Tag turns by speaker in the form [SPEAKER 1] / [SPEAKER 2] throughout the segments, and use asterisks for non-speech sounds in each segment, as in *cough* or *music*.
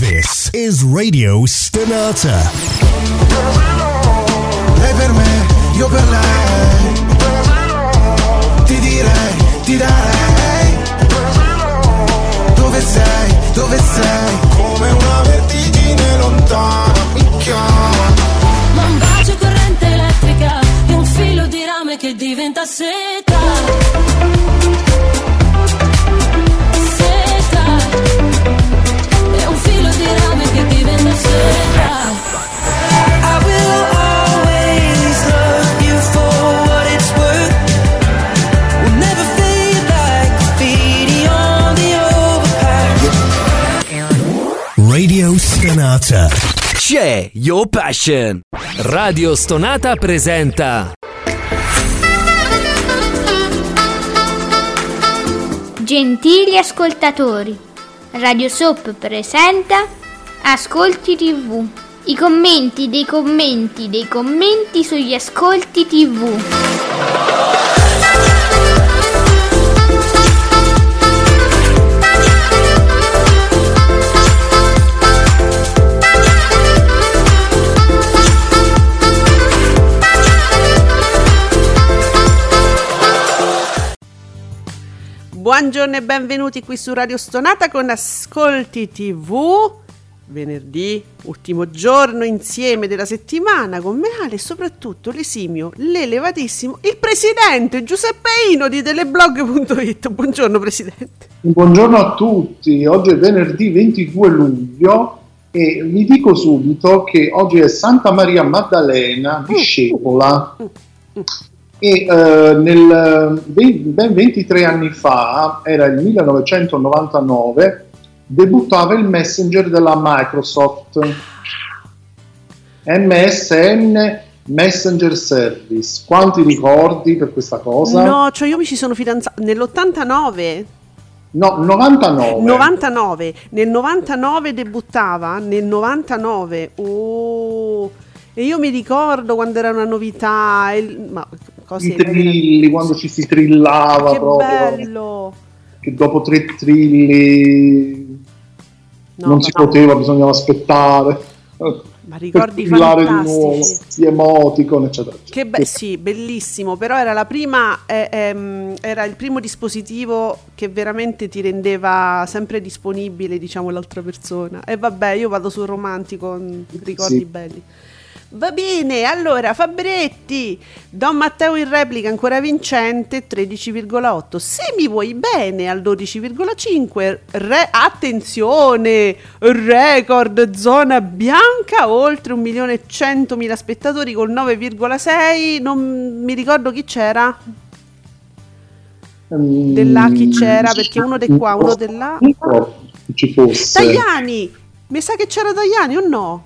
[SPEAKER 1] This is Radio Stonata.
[SPEAKER 2] Lei per me, io per lei. Ti direi, ti darei. Dove sei, dove sei? Come una vertigine lontana mi chiama.
[SPEAKER 3] Ma un bacio corrente elettrica e un filo di rame che diventa. Seta.
[SPEAKER 1] Stonata.
[SPEAKER 4] C'è Your Passion. Radio Stonata presenta
[SPEAKER 5] Gentili ascoltatori, Radio Soap presenta Ascolti TV. I commenti dei commenti dei commenti sugli ascolti TV.
[SPEAKER 6] Buongiorno e benvenuti qui su Radio Stonata con Ascolti TV. Venerdì, ultimo giorno insieme della settimana con me Ale e soprattutto l'esimio, l'elevatissimo, il presidente Giuseppe Ino di teleblog.it. Buongiorno presidente.
[SPEAKER 7] Buongiorno a tutti, oggi è venerdì 22 luglio e vi dico subito che oggi è Santa Maria Maddalena, discepola, e eh, nel, ben 23 anni fa, era il 1999, debuttava il Messenger della Microsoft, MSN Messenger Service. Quanti ricordi per questa cosa?
[SPEAKER 6] No, cioè io mi ci sono fidanzata nell'89.
[SPEAKER 7] No, 99.
[SPEAKER 6] 99. Nel 99 debuttava, nel 99. Oh. E io mi ricordo quando era una novità, il- ma cose
[SPEAKER 7] I trilli, quando ci si trillava
[SPEAKER 6] Che
[SPEAKER 7] proprio.
[SPEAKER 6] bello.
[SPEAKER 7] Che dopo tre trilli
[SPEAKER 6] No,
[SPEAKER 7] non si
[SPEAKER 6] ma-
[SPEAKER 7] poteva, bisognava aspettare.
[SPEAKER 6] Ma ricordi
[SPEAKER 7] trillare di nuovo,
[SPEAKER 6] fantastici.
[SPEAKER 7] gli emoticon, eccetera.
[SPEAKER 6] Che be- sì, bellissimo, però era la prima, eh, ehm, era il primo dispositivo che veramente ti rendeva sempre disponibile, diciamo, l'altra persona. E vabbè, io vado sul romantico con ricordi
[SPEAKER 7] Sì.
[SPEAKER 6] belli. Va bene, allora Fabretti, Don Matteo in replica ancora vincente 13,8. Se mi vuoi bene al 12,5. Re- attenzione, record zona bianca, oltre 1 milione e 100 mila spettatori col 9,6. Non mi ricordo chi c'era.
[SPEAKER 7] Mm,
[SPEAKER 6] Dell'A chi c'era, perché uno di qua, uno di là.
[SPEAKER 7] Ci fosse.
[SPEAKER 6] Tajani, mi sa che c'era Tajani o no?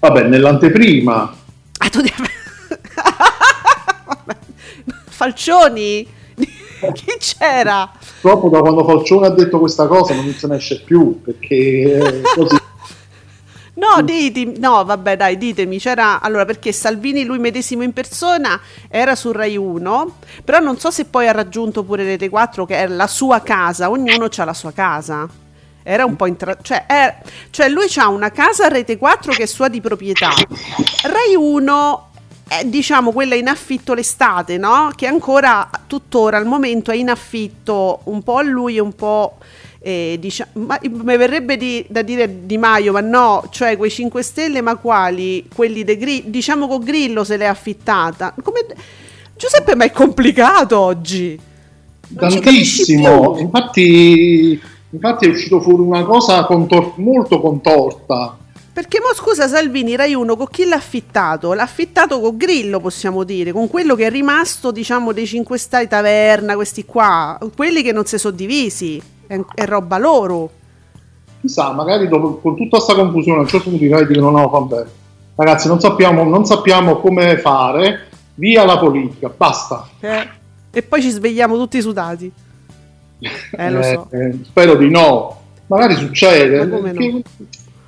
[SPEAKER 7] Vabbè, nell'anteprima.
[SPEAKER 6] Ah, tu. *laughs* Falcioni? *laughs* Chi c'era?
[SPEAKER 7] Dopo da quando Falcione ha detto questa cosa non se ne esce più, perché così. *laughs*
[SPEAKER 6] No, ditemi, no, vabbè, dai, ditemi. C'era allora perché Salvini, lui medesimo in persona, era su Rai 1, però non so se poi ha raggiunto pure Rete 4, che è la sua casa, ognuno ha la sua casa. Era un po' intra- cioè, è- cioè lui ha una casa a Rete 4 che è sua di proprietà. Rai 1 è diciamo quella in affitto l'estate, no? Che ancora tuttora al momento è in affitto un po' a lui e un po' eh, diciamo, ma mi verrebbe di- da dire Di Maio, ma no, cioè quei 5 Stelle, ma quali? Quelli de Grillo, diciamo con Grillo se l'è affittata. Come... Giuseppe, ma è complicato oggi. Non
[SPEAKER 7] Tantissimo. Infatti, infatti è uscito fuori una cosa contor- molto contorta.
[SPEAKER 6] Perché mo scusa Salvini, Rai 1 con chi l'ha affittato? L'ha affittato con Grillo, possiamo dire, con quello che è rimasto, diciamo, dei 5 Stelle taverna, questi qua, quelli che non si sono divisi, è, è roba loro.
[SPEAKER 7] Chissà, magari dopo, con tutta questa confusione a un certo punto dirai dicono no, vabbè. Ragazzi, non sappiamo, non sappiamo come fare, via la politica, basta.
[SPEAKER 6] eh. E poi ci svegliamo tutti sudati. Eh, lo so.
[SPEAKER 7] Eh, spero di no. Magari succede.
[SPEAKER 6] Ma come no?
[SPEAKER 7] Che-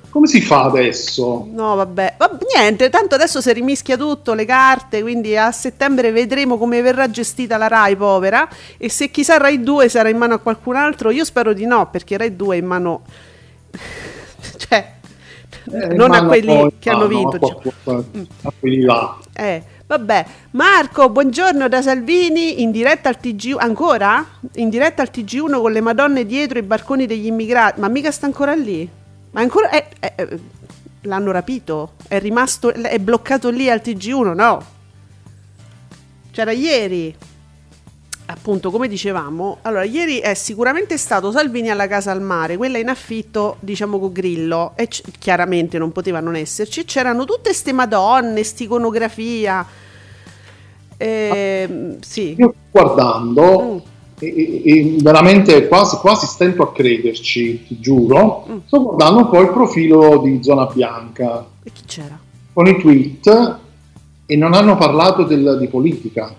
[SPEAKER 7] come si fa adesso?
[SPEAKER 6] No, vabbè. Va- niente, tanto adesso si rimischia tutto, le carte, quindi a settembre vedremo come verrà gestita la RAI, povera, e se chissà RAI 2 sarà in mano a qualcun altro, io spero di no, perché RAI 2 è in mano... *laughs* cioè,
[SPEAKER 7] Eh,
[SPEAKER 6] non a quelli
[SPEAKER 7] poi-
[SPEAKER 6] che hanno vinto. cioè.
[SPEAKER 7] a quelli là.
[SPEAKER 6] Eh, vabbè. Marco, buongiorno da Salvini, in diretta al TG1, ancora? In diretta al TG1 con le madonne dietro i barconi degli immigrati, ma mica sta ancora lì? Ma ancora... eh, eh, eh, l'hanno rapito? È rimasto... è bloccato lì al TG1? No. C'era ieri. Appunto, come dicevamo, allora ieri è sicuramente stato Salvini alla casa al mare, quella in affitto, diciamo con Grillo, e c- chiaramente non poteva non esserci. C'erano tutte ste madonne, st'iconografia. Ehm, sì.
[SPEAKER 7] Io guardando,
[SPEAKER 6] Mm.
[SPEAKER 7] e, e- veramente quasi, quasi stento a crederci, ti giuro,
[SPEAKER 6] Mm.
[SPEAKER 7] sto guardando un po' il profilo di Zona Bianca
[SPEAKER 6] E chi c'era?
[SPEAKER 7] con i tweet e non hanno parlato del- di politica,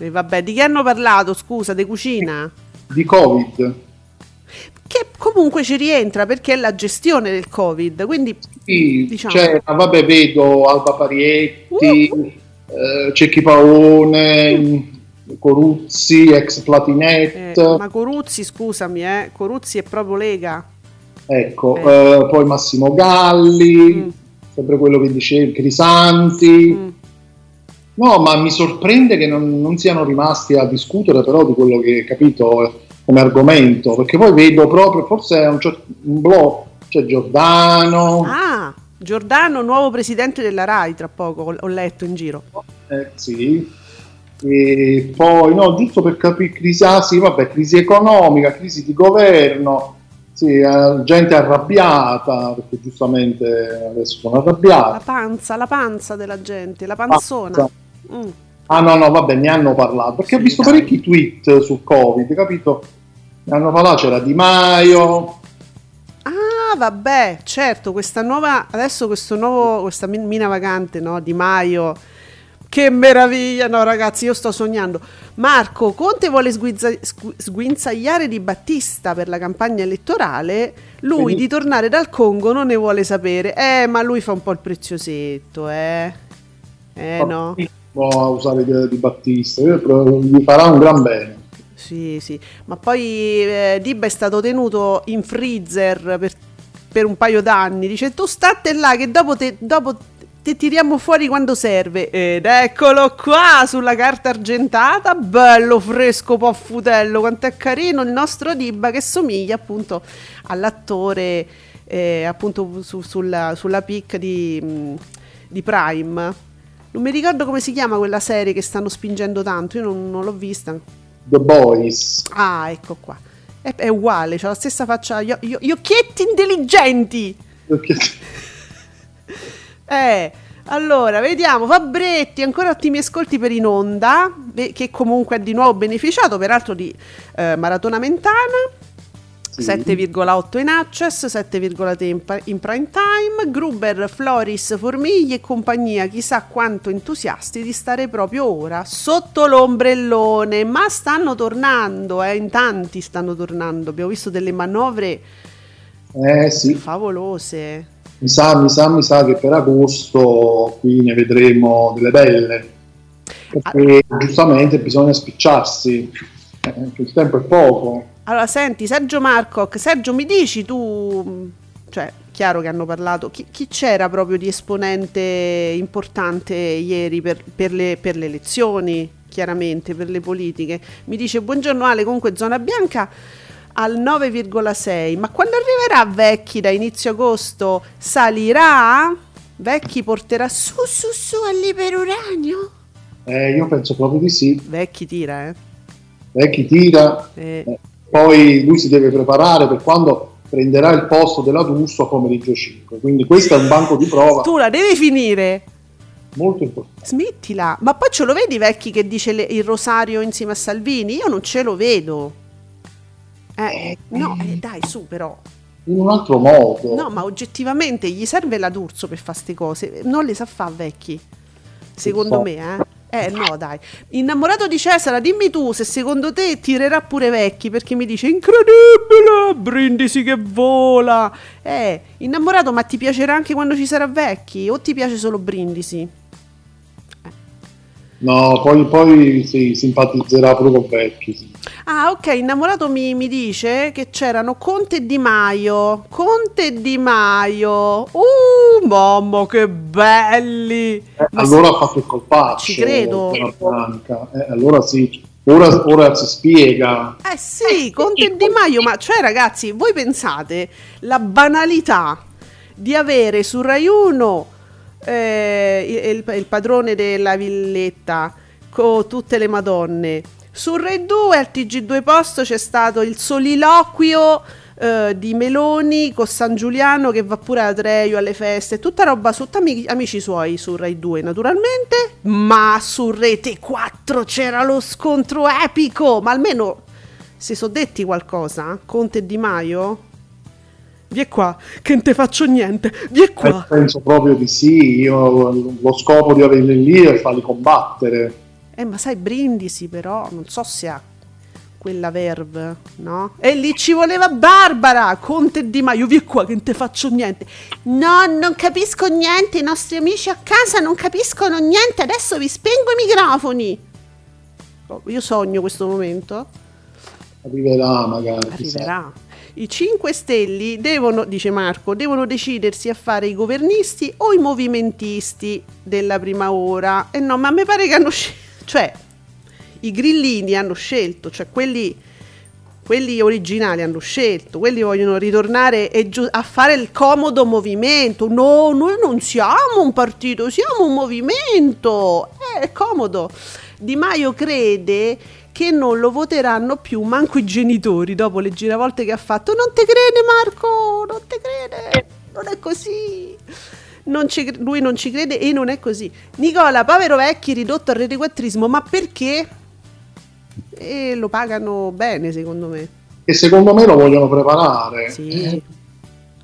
[SPEAKER 6] E vabbè, di che hanno parlato? Scusa, di cucina?
[SPEAKER 7] di Covid.
[SPEAKER 6] Che comunque ci rientra perché è la gestione del Covid, quindi
[SPEAKER 7] Sì,
[SPEAKER 6] Diciamo.
[SPEAKER 7] c'è, vabbè, vedo Alba Parietti,
[SPEAKER 6] Uh.
[SPEAKER 7] eh, Cecchi Paone, Coruzzi, ex
[SPEAKER 6] eh,
[SPEAKER 7] Platinette,
[SPEAKER 6] ma Coruzzi, scusami, eh, Coruzzi è proprio Lega.
[SPEAKER 7] ecco,
[SPEAKER 6] eh.
[SPEAKER 7] eh, poi Massimo Galli,
[SPEAKER 6] Mm.
[SPEAKER 7] sempre quello che dicevi, Crisanti.
[SPEAKER 6] Mm.
[SPEAKER 7] No, ma mi sorprende che non, non siano rimasti a discutere però di quello che capito eh, come argomento, perché poi vedo proprio, forse è un, un blog, c'è Giordano,
[SPEAKER 6] Ah, Giordano, nuovo presidente della RAI, tra poco, ho- letto in giro.
[SPEAKER 7] eh, sì, e poi no, giusto per capire, crisi, ah, sì, vabbè, crisi economica, crisi di governo, sì, eh, gente arrabbiata, perché giustamente adesso sono
[SPEAKER 6] La
[SPEAKER 7] arrabbiati.
[SPEAKER 6] panza, la panza della gente, la panzona.
[SPEAKER 7] Panza.
[SPEAKER 6] Mm.
[SPEAKER 7] Ah no, no, vabbè, ne hanno parlato, perché
[SPEAKER 6] Sì,
[SPEAKER 7] ho visto
[SPEAKER 6] dai.
[SPEAKER 7] parecchi tweet sul Covid, capito? Ne hanno parlato, c'era Di Maio,
[SPEAKER 6] Ah, vabbè, certo, questa nuova, adesso questo nuovo, questa min- mina vagante, no, Di Maio, che meraviglia, no ragazzi, io sto sognando. Marco, Conte vuole sguizza- sgu- sguinzagliare di Battista per la campagna elettorale, lui
[SPEAKER 7] Quindi-
[SPEAKER 6] di tornare dal Congo non ne vuole sapere, eh, ma lui fa un po' il preziosetto, eh, eh no.
[SPEAKER 7] A usare di, Battista, gli farà un gran bene.
[SPEAKER 6] Sì, sì, ma poi eh, Dibba è stato tenuto in freezer per, per un paio d'anni. Dice tu state là che dopo te, dopo te tiriamo fuori quando serve. Ed eccolo qua sulla carta argentata, bello fresco poffutello. Quanto è carino il nostro Dibba che somiglia appunto all'attore eh, appunto su- sulla, sulla pic di, mh, di Prime. Non mi ricordo come si chiama quella serie che stanno spingendo tanto, io non, non l'ho vista.
[SPEAKER 7] The Boys.
[SPEAKER 6] Ah, ecco qua. È, è uguale, c'ha la stessa faccia. Gli, gli- gli occhietti intelligenti.
[SPEAKER 7] Perché- *laughs*
[SPEAKER 6] Eh, allora, vediamo. Fabretti, ancora ottimi ascolti per in onda, che comunque ha di nuovo beneficiato, peraltro, di eh, Maratona Mentana.
[SPEAKER 7] Sì.
[SPEAKER 6] 7,8 in access, 7,3 in, prime time. Gruber, Floris, Formigli e compagnia, chissà quanto entusiasti di stare proprio ora sotto l'ombrellone. Ma stanno tornando, eh, in tanti stanno tornando. Abbiamo visto delle manovre
[SPEAKER 7] Eh sì,
[SPEAKER 6] favolose.
[SPEAKER 7] mi sa, mi sa, mi sa che per agosto qui ne vedremo delle belle. Perché giustamente bisogna spicciarsi, eh, il tempo è poco.
[SPEAKER 6] Allora, senti, Sergio Marcoc, Sergio, mi dici tu, cioè, chiaro che hanno parlato, chi, chi c'era proprio di esponente importante ieri per, per le, per le elezioni, chiaramente, per le politiche? Mi dice, buongiorno Ale, comunque zona bianca al 9,6, ma quando arriverà Vecchi da inizio agosto salirà? Vecchi porterà su su su all'iperuranio?
[SPEAKER 7] Eh, io penso proprio di sì.
[SPEAKER 6] Vecchi tira, eh?
[SPEAKER 7] Vecchi tira,
[SPEAKER 6] Eh,
[SPEAKER 7] eh, poi lui si deve preparare per quando prenderà il posto della D'Urso a pomeriggio 5. Quindi questo è un banco di prova
[SPEAKER 6] tu la devi finire!
[SPEAKER 7] molto importante.
[SPEAKER 6] Smettila, ma poi ce lo vedi Vecchi che dice le- il rosario insieme a Salvini? Io non ce lo vedo. Eh, no, eh, dai, su però.
[SPEAKER 7] In un altro modo.
[SPEAKER 6] No, ma oggettivamente gli serve la D'Urso per fare queste cose. Non le sa fare Vecchi. Secondo
[SPEAKER 7] so.
[SPEAKER 6] me, eh. Eh no, dai. Innamorato di Cesara, dimmi tu se secondo te tirerà pure Vecchi perché mi dice incredibile, Brindisi che vola. Eh, innamorato, ma ti piacerà anche quando ci sarà Vecchi o ti piace solo Brindisi? Eh.
[SPEAKER 7] No, poi, poi si simpatizzerà pure con Vecchi. sì.
[SPEAKER 6] Ah, ok, innamorato mi, mi dice che c'erano Conte e Di Maio. Conte e Di Maio. Uh, mamma, che belli!
[SPEAKER 7] Eh, allora ha fatto il colpaccio.
[SPEAKER 6] Ci credo.
[SPEAKER 7] Eh, allora sì, ora, ora si spiega.
[SPEAKER 6] Eh sì, Conte e Di Maio, ma cioè ragazzi, voi pensate la banalità di avere su Rai 1 eh, il, il padrone della villetta con tutte le madonne. Su Rai 2 al TG2 Posto c'è stato il soliloquio eh, di Meloni con San Giuliano che va pure a Treio alle feste, tutta roba su ami- amici suoi su Rai 2 naturalmente, ma su Rete 4 c'era lo scontro epico, ma almeno si sono detti qualcosa? Conte e Di Maio? Vie qua, che non te faccio niente, vie
[SPEAKER 7] Eh,
[SPEAKER 6] qua.
[SPEAKER 7] penso proprio di sì. Io lo scopo di averli lì è farli combattere.
[SPEAKER 6] Eh, ma sai, Brindisi però, non so se ha quella verve, no? E lì ci voleva Barbara, Conte Di Maio, vie qua che non te faccio niente. No, non capisco niente, i nostri amici a casa non capiscono niente, adesso vi spengo i microfoni. Oh, io sogno questo momento.
[SPEAKER 7] Arriverà magari. chissà.
[SPEAKER 6] I 5 Stelle devono, dice Marco, devono decidersi a fare i governisti o i movimentisti della prima ora. E no, ma mi pare che hanno scelto, cioè i grillini hanno scelto, cioè quelli, quelli originali hanno scelto, quelli vogliono ritornare giu- a fare il comodo movimento. No, noi non siamo un partito, siamo un movimento. Eh, È comodo. Di Maio crede che non lo voteranno più manco i genitori dopo le giravolte che ha fatto. Non te crede Marco, non te crede, non è così. Non ci- lui non ci crede e non è così. Nicola, povero vecchio ridotto al retequattrismo, ma perché? E lo pagano bene secondo me.
[SPEAKER 7] E secondo me lo vogliono preparare.
[SPEAKER 6] Sì.
[SPEAKER 7] Eh,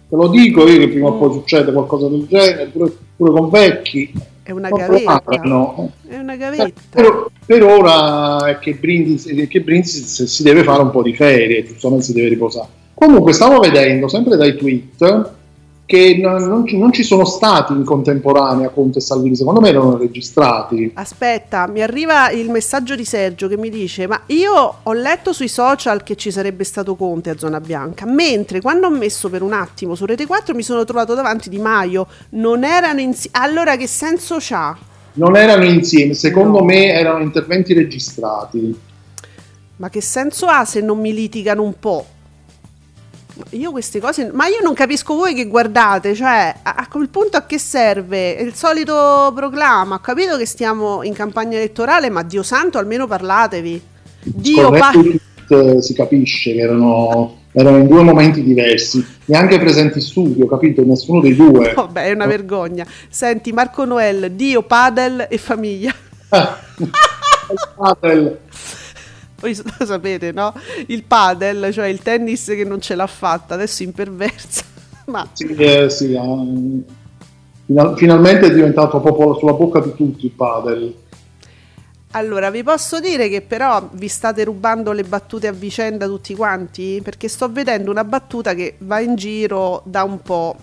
[SPEAKER 7] Te lo dico io che prima o poi succede qualcosa del genere, pure, pure con vecchi.
[SPEAKER 6] È una gavetta.
[SPEAKER 7] preparano.
[SPEAKER 6] È una
[SPEAKER 7] Eh,
[SPEAKER 6] gavetta.
[SPEAKER 7] Per, per ora è che Brindisi, che Brindisi si deve fare un po' di ferie, giustamente si deve riposare. Comunque stavo vedendo, sempre dai tweet, che non, non ci, non ci sono stati in contemporanea Conte e Salvini, secondo me erano registrati.
[SPEAKER 6] Aspetta, mi arriva il messaggio di Sergio che mi dice: Ma io ho letto sui social che ci sarebbe stato Conte a Zona Bianca, mentre quando ho messo per un attimo su Rete 4 mi sono trovato davanti Di Maio. Non erano insieme. Allora, che senso c'ha?
[SPEAKER 7] Non erano insieme, secondo
[SPEAKER 6] No.
[SPEAKER 7] me erano interventi registrati.
[SPEAKER 6] Ma che senso ha se non mi litigano un po'? Io queste cose. Ma io non capisco voi che guardate, cioè, a, a quel punto a che serve? Il solito proclama. Ho capito che stiamo in campagna elettorale, ma Dio santo, almeno parlatevi. Dio pa-
[SPEAKER 7] Scorrendo i tweet, eh, si capisce che erano, erano in due momenti diversi, neanche presenti in studio, capito? Nessuno dei due. *laughs*
[SPEAKER 6] Vabbè, è una vergogna. Senti, Marco Noel, Dio, padel e famiglia. *laughs*
[SPEAKER 7] Padel.
[SPEAKER 6] Voi *laughs* lo sapete, no? Il padel, cioè il tennis che non ce l'ha fatta, adesso imperversa. *laughs* Ma
[SPEAKER 7] Sì, eh, sì, eh, final- finalmente è diventato proprio sulla bocca di tutti il padel.
[SPEAKER 6] allora vi posso dire che però vi state rubando le battute a vicenda tutti quanti? Perché sto vedendo una battuta che va in giro da un po'.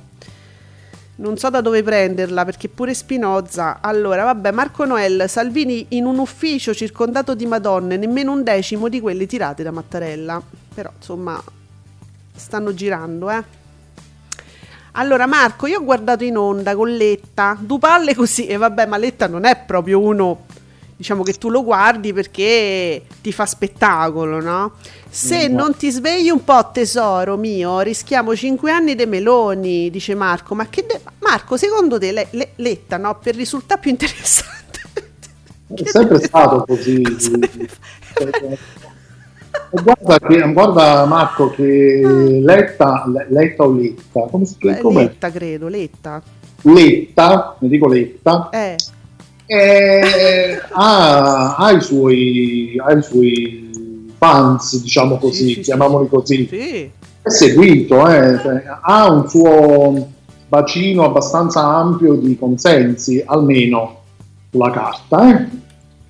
[SPEAKER 6] Non so da dove prenderla perché pure Spinoza. Allora, vabbè, Marco Noel, Salvini in un ufficio circondato di madonne, nemmeno un decimo di quelle tirate da Mattarella. Però, insomma, stanno girando, eh. Allora, Marco, io ho guardato in onda con Letta, due palle così, e vabbè, ma Letta non è proprio uno, diciamo che tu lo guardi perché ti fa spettacolo, no? Se
[SPEAKER 7] No.
[SPEAKER 6] non ti svegli un po', tesoro mio, rischiamo 5 anni de meloni, dice Marco. Ma che de- Marco, secondo te le- le- Letta, no? Per risultare più interessante.
[SPEAKER 7] È sempre stato così. Guarda, che- guarda Marco che Letta, Le- Letta o Letta, come si chiama?
[SPEAKER 6] Eh? Letta, credo, Letta.
[SPEAKER 7] Letta, ne dico Letta,
[SPEAKER 6] Eh,
[SPEAKER 7] eh, ha, *laughs* ha i suoi, ha i suoi fans, diciamo così,
[SPEAKER 6] Sì,
[SPEAKER 7] chiamiamoli così.
[SPEAKER 6] sì.
[SPEAKER 7] È seguito, eh, cioè, ha un suo bacino abbastanza ampio di consensi, almeno sulla carta. Eh.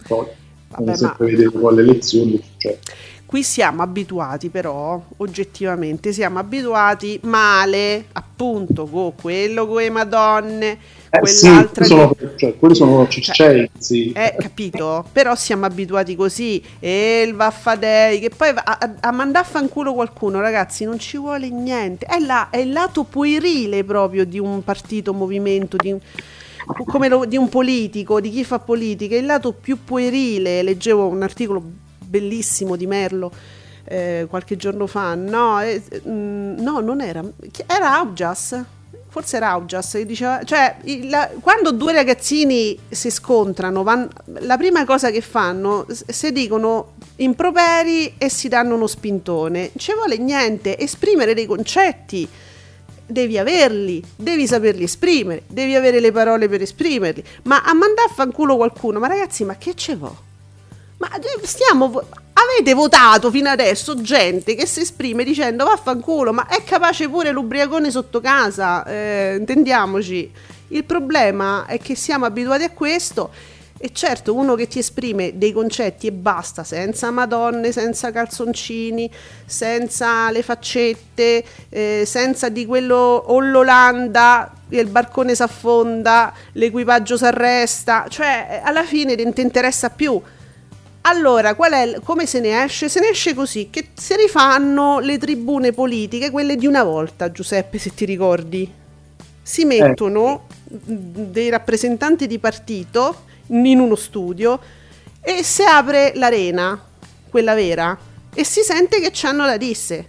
[SPEAKER 7] Poi, come
[SPEAKER 6] Vabbè,
[SPEAKER 7] sempre
[SPEAKER 6] ma-
[SPEAKER 7] vedete con le elezioni, cioè,
[SPEAKER 6] Qui siamo abituati però, oggettivamente, siamo abituati male appunto con quello con le madonne,
[SPEAKER 7] Eh, sì,
[SPEAKER 6] quell'altra
[SPEAKER 7] quelli
[SPEAKER 6] che-
[SPEAKER 7] sono, cioè, quelli sono circensi.
[SPEAKER 6] eh, capito? Però siamo abituati così. E il vaffadei, che poi va- a, a, a mandare a fanculo qualcuno, ragazzi, non ci vuole niente. È, la- è il lato puerile proprio di un partito, movimento, di come lo- di un politico, di chi fa politica. Il lato più puerile. Leggevo un articolo bellissimo di Merlo. eh, qualche giorno fa, no, eh, mm, no, non era, era Augias, forse era Augias che diceva, cioè il- la- quando due ragazzini si scontrano, van- la prima cosa che fanno, s- si dicono improperi e si danno uno spintone, ci vuole niente, esprimere dei concetti, devi averli, devi saperli esprimere, devi avere le parole per esprimerli, ma a mandare a fanculo qualcuno, ma ragazzi, ma che ce vo'? Ma eh, stiamo. Avete votato fino adesso gente che si esprime dicendo vaffanculo, ma è capace pure l'ubriacone sotto casa, eh, intendiamoci. Il problema è che siamo abituati a questo e certo uno che ti esprime dei concetti e basta, senza madonne, senza calzoncini, senza le faccette, eh, senza di quello o l'Olanda, il barcone s'affonda, l'equipaggio s'arresta, cioè eh, alla fine non ti interessa più. Allora, qual è, come se ne esce? Se ne esce così, che si rifanno le tribune politiche, quelle di una volta, Giuseppe, se ti ricordi. Si mettono mh, dei rappresentanti di partito in uno studio e si apre l'arena, quella vera, e si sente che c'hanno da disse.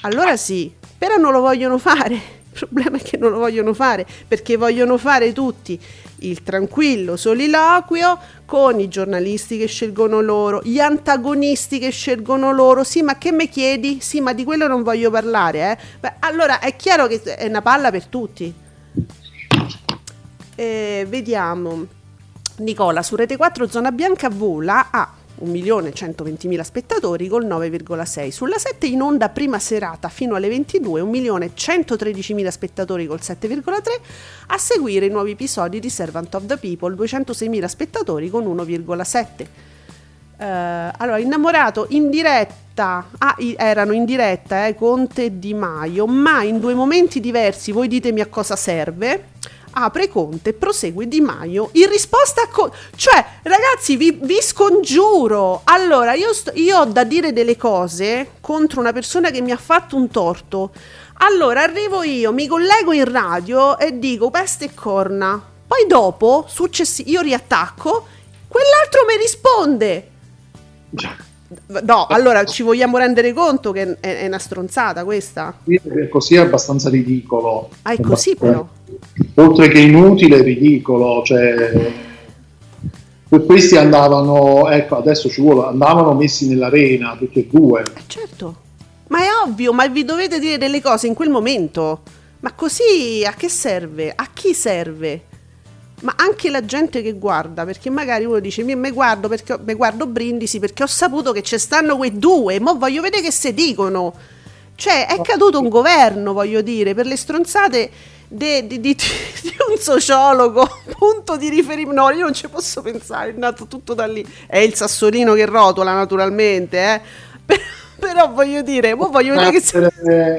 [SPEAKER 6] Allora sì, però non lo vogliono fare. *laughs* Il problema è che non lo vogliono fare perché vogliono fare tutti il tranquillo soliloquio con i giornalisti che scelgono loro, gli antagonisti che scelgono loro. Sì, ma che mi chiedi? Sì, ma di quello non voglio parlare, eh. Beh, allora è chiaro che è una palla per tutti. Eh, vediamo. Nicola, su Rete 4 Zona Bianca vola a 1.120.000 spettatori col 9,6. Sulla 7 in onda prima serata fino alle 22 1.113.000 spettatori col 7,3. A seguire i nuovi episodi di Servant of the People 206.000 spettatori con 1,7. Eh, allora, innamorato in diretta, ah, erano in diretta eh, Conte e Di Maio, ma in due momenti diversi, voi ditemi a cosa serve. Apre Conte prosegue Di Maio in risposta a Conte. Cioè, ragazzi, vi, vi scongiuro. Allora, io, sto- io ho da dire delle cose contro una persona che mi ha fatto un torto. Allora, arrivo io, mi collego in radio e dico peste e corna. Poi dopo, successi- io riattacco, quell'altro mi risponde. No, allora ci vogliamo rendere conto che è, è una stronzata questa.
[SPEAKER 7] Quindi Così è abbastanza ridicolo.
[SPEAKER 6] Ah, è così però.
[SPEAKER 7] Oltre che inutile, ridicolo. Cioè, que- questi andavano, ecco, adesso ci vuole, andavano messi nell'arena, tutti e due.
[SPEAKER 6] Eh, certo. Ma è ovvio, ma vi dovete dire delle cose in quel momento. Ma così a che serve? A chi serve? Ma anche la gente che guarda, perché magari uno dice mi, mi guardo perché mi guardo Brindisi perché ho saputo che ci stanno quei due, ma voglio vedere che se dicono. Cioè, è caduto un governo, voglio dire, per le stronzate de- di, di- di un sociologo, *laughs* punto di riferimento. No, io non ci posso pensare, è nato tutto da lì. È il sassolino che rotola, naturalmente, eh. *laughs* Per- però voglio dire, voglio vedere che se... *laughs*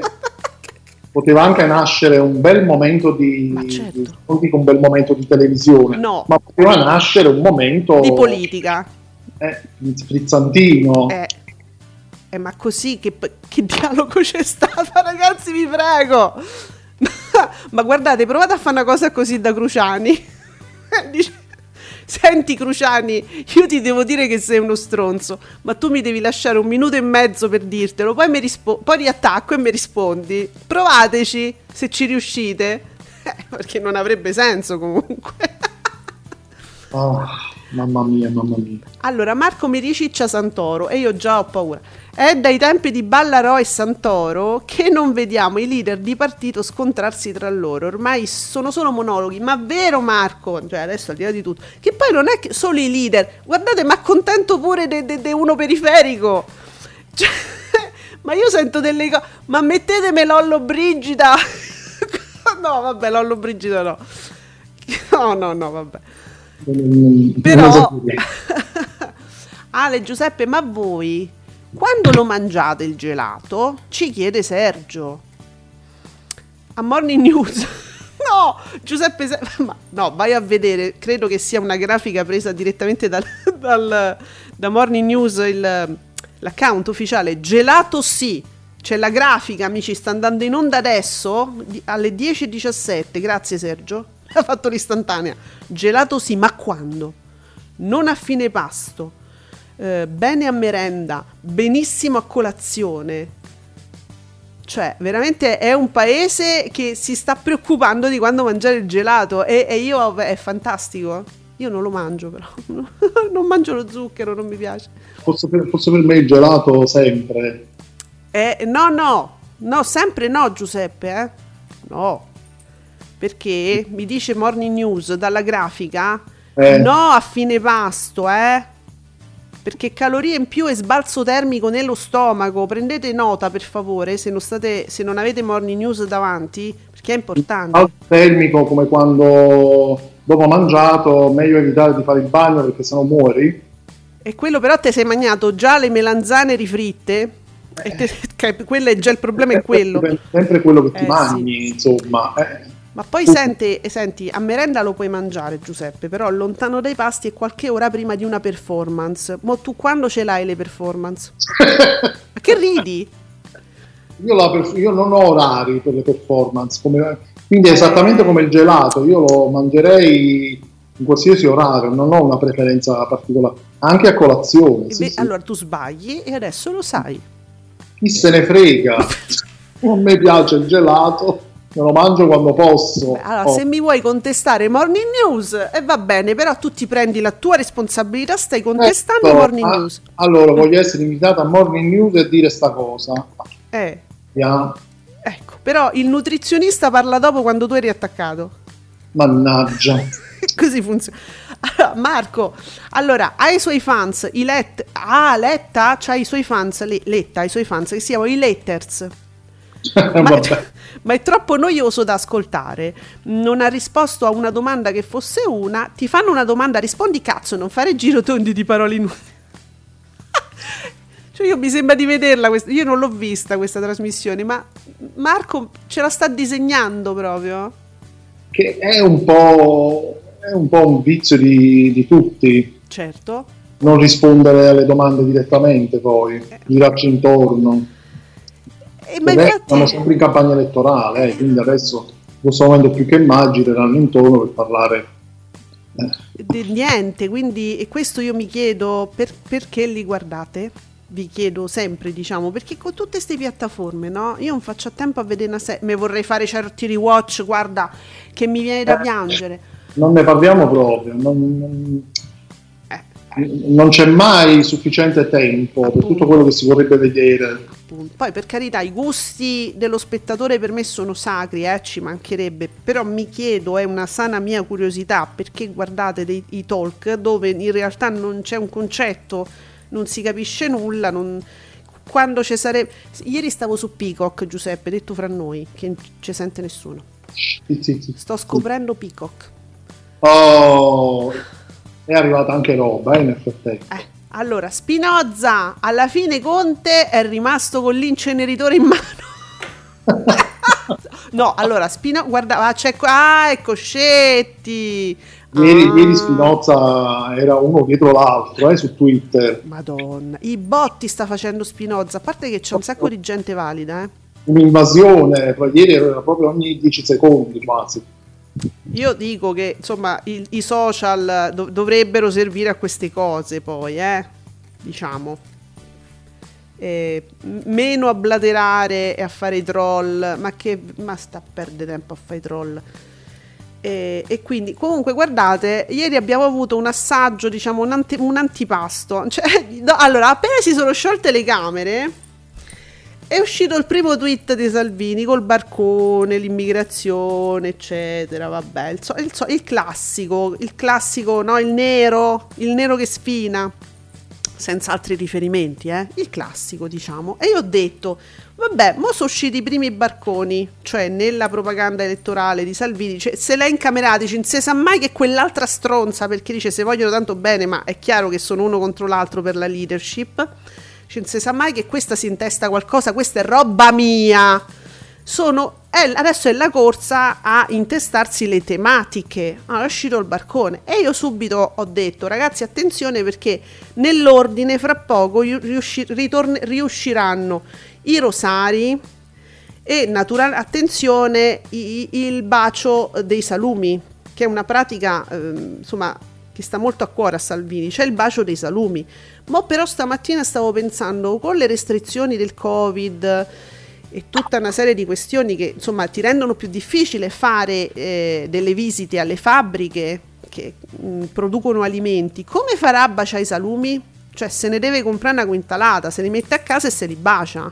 [SPEAKER 7] Poteva anche nascere un bel momento di,
[SPEAKER 6] certo.
[SPEAKER 7] di- non dico un bel momento di televisione,
[SPEAKER 6] No.
[SPEAKER 7] ma poteva nascere un momento
[SPEAKER 6] di politica.
[SPEAKER 7] eh, frizzantino.
[SPEAKER 6] Eh, eh, ma così che, che dialogo c'è stato, ragazzi, vi prego. *laughs* ma guardate, provate a fare una cosa così da Cruciani. *laughs* Dice, Senti Cruciani, io ti devo dire che sei uno stronzo, ma tu mi devi lasciare un minuto e mezzo per dirtelo, poi, rispo- poi riattacco e mi rispondi. Provateci, se ci riuscite. *laughs* Eh, perché non avrebbe senso comunque.
[SPEAKER 7] Ah, mamma mia, mamma mia.
[SPEAKER 6] Allora, Marco mi riciccia Santoro e io già ho paura. È dai tempi di Ballarò e Santoro che non vediamo i leader di partito scontrarsi tra loro. Ormai sono solo monologhi. Ma vero Marco? Cioè, adesso al di là di tutto. Che poi non è che solo i leader. Guardate, ma accontento pure di uno periferico. Cioè, *laughs* ma io sento delle cose. Ma mettetemi Lollo Brigida. *laughs* no, vabbè, Lollo Brigida no. *laughs* No, no, no, vabbè.
[SPEAKER 7] Mm,
[SPEAKER 6] Però,
[SPEAKER 7] non. *laughs*
[SPEAKER 6] Ale Giuseppe, ma voi quando lo mangiate il gelato? Ci chiede Sergio. a Morning News. *laughs* no, Giuseppe, Se- *laughs* ma no, vai a vedere, credo che sia una grafica presa direttamente dal, dal- da Morning News, il- l'account ufficiale Gelato sì. C'è la grafica, amici, sta andando in onda adesso alle 10.17. Grazie Sergio. *laughs* Ha fatto l'istantanea. Gelato sì, ma quando? Non a fine pasto. eh, bene a merenda, benissimo a colazione. Cioè, veramente è un paese che si sta preoccupando di quando mangiare il gelato e, e io è fantastico. Io non lo mangio però, *laughs* non mangio lo zucchero, non mi piace.
[SPEAKER 7] Fosse per, fosse per me il gelato sempre.
[SPEAKER 6] Eh, no, no, no, sempre no Giuseppe, eh? No, perché mi dice Morning News dalla grafica,
[SPEAKER 7] Eh.
[SPEAKER 6] no a fine pasto, eh? Perché calorie in più e sbalzo termico nello stomaco, prendete nota per favore se non, state, se non avete Morning News davanti, perché è importante.
[SPEAKER 7] Al termico come quando dopo mangiato meglio evitare di fare il bagno perché sennò muori.
[SPEAKER 6] E quello però te sei mangiato già le melanzane rifritte, e te- *laughs* quello è già il problema è quello.
[SPEAKER 7] Sempre quello che ti
[SPEAKER 6] Eh,
[SPEAKER 7] mangi, insomma. eh.
[SPEAKER 6] Ma poi senti, senti, a merenda lo puoi mangiare Giuseppe, però lontano dai pasti e qualche ora prima di una performance. Ma tu quando ce l'hai le performance? Ma che ridi? *laughs*
[SPEAKER 7] Io, la io non ho orari per le performance, come- quindi è esattamente come il gelato, io lo mangerei in qualsiasi orario, non ho una preferenza particolare, anche a colazione. Sì,
[SPEAKER 6] beh,
[SPEAKER 7] sì.
[SPEAKER 6] Allora tu sbagli e adesso lo sai.
[SPEAKER 7] Chi se ne frega? *laughs* a me piace il gelato, me lo mangio quando posso.
[SPEAKER 6] Allora,
[SPEAKER 7] Oh,
[SPEAKER 6] se mi vuoi contestare Morning News, e va bene, però tu ti prendi la tua responsabilità, stai contestando
[SPEAKER 7] ecco,
[SPEAKER 6] Morning
[SPEAKER 7] ah,
[SPEAKER 6] News.
[SPEAKER 7] Allora, voglio essere invitato a Morning News e dire sta cosa.
[SPEAKER 6] Eh,
[SPEAKER 7] Ya,
[SPEAKER 6] ecco, però il nutrizionista parla dopo quando tu eri attaccato.
[SPEAKER 7] Mannaggia. *laughs*
[SPEAKER 6] Così funziona. Allora, Marco, allora, ha i suoi fans, i let... Ah, Letta c'ha i suoi fans, le- Letta i suoi fans, che si chiamano i letters. *laughs* Ma, *laughs* ma è troppo noioso da ascoltare. Non ha risposto a una domanda che fosse una. Ti fanno una domanda, rispondi cazzo, non fare girotondi di parole inutili. *laughs* Cioè io mi sembra di vederla, questa- io non l'ho vista questa trasmissione, ma Marco ce la sta disegnando proprio.
[SPEAKER 7] Che è un po', è un, po un vizio di, di tutti.
[SPEAKER 6] Certo.
[SPEAKER 7] non rispondere alle domande direttamente poi, girarci intorno.
[SPEAKER 6] E, ma infatti...
[SPEAKER 7] siamo sempre in campagna elettorale, eh, quindi adesso in questo momento più che mai gireranno intorno per parlare. eh,
[SPEAKER 6] di niente, quindi e questo io mi chiedo per- perché li guardate? Vi chiedo sempre, diciamo, perché con tutte queste piattaforme, no? Io non faccio a tempo a vedere una serie, mi vorrei fare certi rewatch, guarda, che mi viene da
[SPEAKER 7] Eh.
[SPEAKER 6] piangere.
[SPEAKER 7] non ne parliamo proprio, non, non-
[SPEAKER 6] Eh,
[SPEAKER 7] non c'è mai sufficiente tempo per tutto quello che si vorrebbe vedere.
[SPEAKER 6] Appunto. Poi per carità, i gusti dello spettatore per me sono sacri, eh, ci mancherebbe, però mi chiedo, è una sana mia curiosità, perché guardate dei, i talk dove in realtà non c'è un concetto, non si capisce nulla, non- quando ci sarebbe... Ieri stavo su Peacock, Giuseppe, detto fra noi, che non ci sente nessuno.
[SPEAKER 7] Sì, sì, sì.
[SPEAKER 6] Sto scoprendo Peacock.
[SPEAKER 7] Oh, è arrivata anche roba eh, nel frattempo.
[SPEAKER 6] Eh, allora, Spinoza, alla fine Conte è rimasto con l'inceneritore in mano. *laughs* no, allora, Spino, guarda, ah, c'è qua, ah, ecco, Scetti.
[SPEAKER 7] Ieri,
[SPEAKER 6] Ah,
[SPEAKER 7] ieri Spinoza era uno dietro l'altro eh, su Twitter.
[SPEAKER 6] Madonna, i botti sta facendo Spinoza, a parte che c'è un sacco di gente valida, eh.
[SPEAKER 7] Un'invasione, poi ieri era proprio ogni 10 secondi quasi.
[SPEAKER 6] Io dico che, insomma, il- i social dov- dovrebbero servire a queste cose poi, eh, diciamo. Eh, m- meno a blaterare e a fare i troll, ma che ma sta a perdere tempo a fare i troll. E, e quindi, comunque, guardate, ieri abbiamo avuto un assaggio, diciamo, un, ante- un antipasto. Cioè, *laughs* no, allora, appena si sono sciolte le camere, è uscito il primo tweet di Salvini col barcone, l'immigrazione, eccetera. Vabbè, il, so- il so- il classico, il classico, no? Il nero, il nero che sfina, senza altri riferimenti, eh? Il classico, diciamo. E io ho detto, vabbè, mo sono usciti i primi barconi, cioè nella propaganda elettorale di Salvini, cioè, se l'è incamerati, dice, non si sa mai che quell'altra stronza, perché dice se vogliono tanto bene, ma è chiaro che sono uno contro l'altro per la leadership. Cioè, non si sa mai che questa si intesta qualcosa, questa è roba mia. Sono è- adesso è la corsa a intestarsi le tematiche. Ah, è uscito il barcone. E io subito ho detto, ragazzi, attenzione perché nell'ordine fra poco riusci- ritorn- riusciranno i rosari e naturale attenzione i- il bacio dei salumi, che è una pratica ehm, insomma che sta molto a cuore a Salvini, c'è il bacio dei salumi. Ma però stamattina stavo pensando con le restrizioni del Covid e tutta una serie di questioni che insomma ti rendono più difficile fare eh, delle visite alle fabbriche che mh, producono alimenti, come farà a baciare i salumi? Cioè se ne deve comprare una quintalata, se li mette a casa e se li bacia.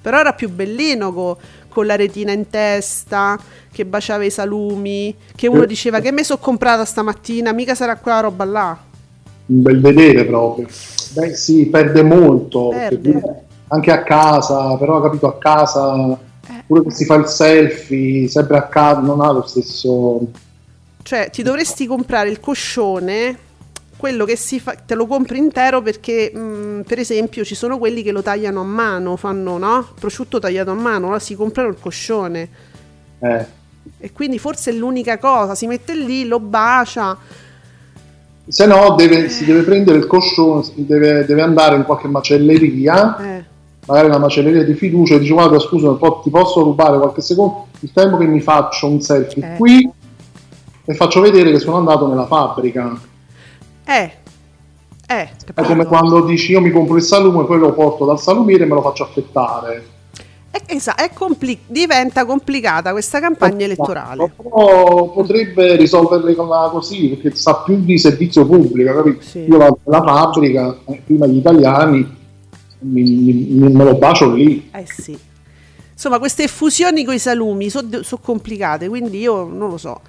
[SPEAKER 6] Però era più bellino co- con la retina in testa, che baciava i salumi, che uno diceva che me sono comprata stamattina, mica sarà quella roba là.
[SPEAKER 7] un bel vedere proprio. Beh, sì, perde molto.
[SPEAKER 6] Perde.
[SPEAKER 7] Anche a casa, però capito a casa,
[SPEAKER 6] Eh.
[SPEAKER 7] pure che si fa il selfie, sempre a casa, non ha lo stesso.
[SPEAKER 6] Cioè, ti dovresti comprare il coscione, quello che si fa, te lo compri intero perché, mh, per esempio, ci sono quelli che lo tagliano a mano, fanno, no? Prosciutto tagliato a mano, allora si comprano il coscione.
[SPEAKER 7] Eh.
[SPEAKER 6] E quindi forse è l'unica cosa, si mette lì, lo bacia.
[SPEAKER 7] Se no, deve- si deve prendere il coscione, deve, deve andare in qualche macelleria,
[SPEAKER 6] Eh,
[SPEAKER 7] magari una macelleria di fiducia, e dice: Guarda, scusa, ti posso rubare qualche secondo? Il tempo che mi faccio un selfie
[SPEAKER 6] Eh.
[SPEAKER 7] qui e faccio vedere che sono andato nella fabbrica.
[SPEAKER 6] Eh, eh,
[SPEAKER 7] È come quando dici io mi compro il salume, poi lo porto dal salumiere e me lo faccio affettare.
[SPEAKER 6] È, esa- è compli- diventa complicata questa campagna elettorale.
[SPEAKER 7] Però potrebbe risolverla così, perché sa più di servizio pubblico, capito?
[SPEAKER 6] Sì.
[SPEAKER 7] Io vado alla fabbrica, eh, prima gli italiani, mi- mi- me lo bacio lì.
[SPEAKER 6] Eh sì. Insomma, queste fusioni con i salumi sono complicate, quindi io non lo so.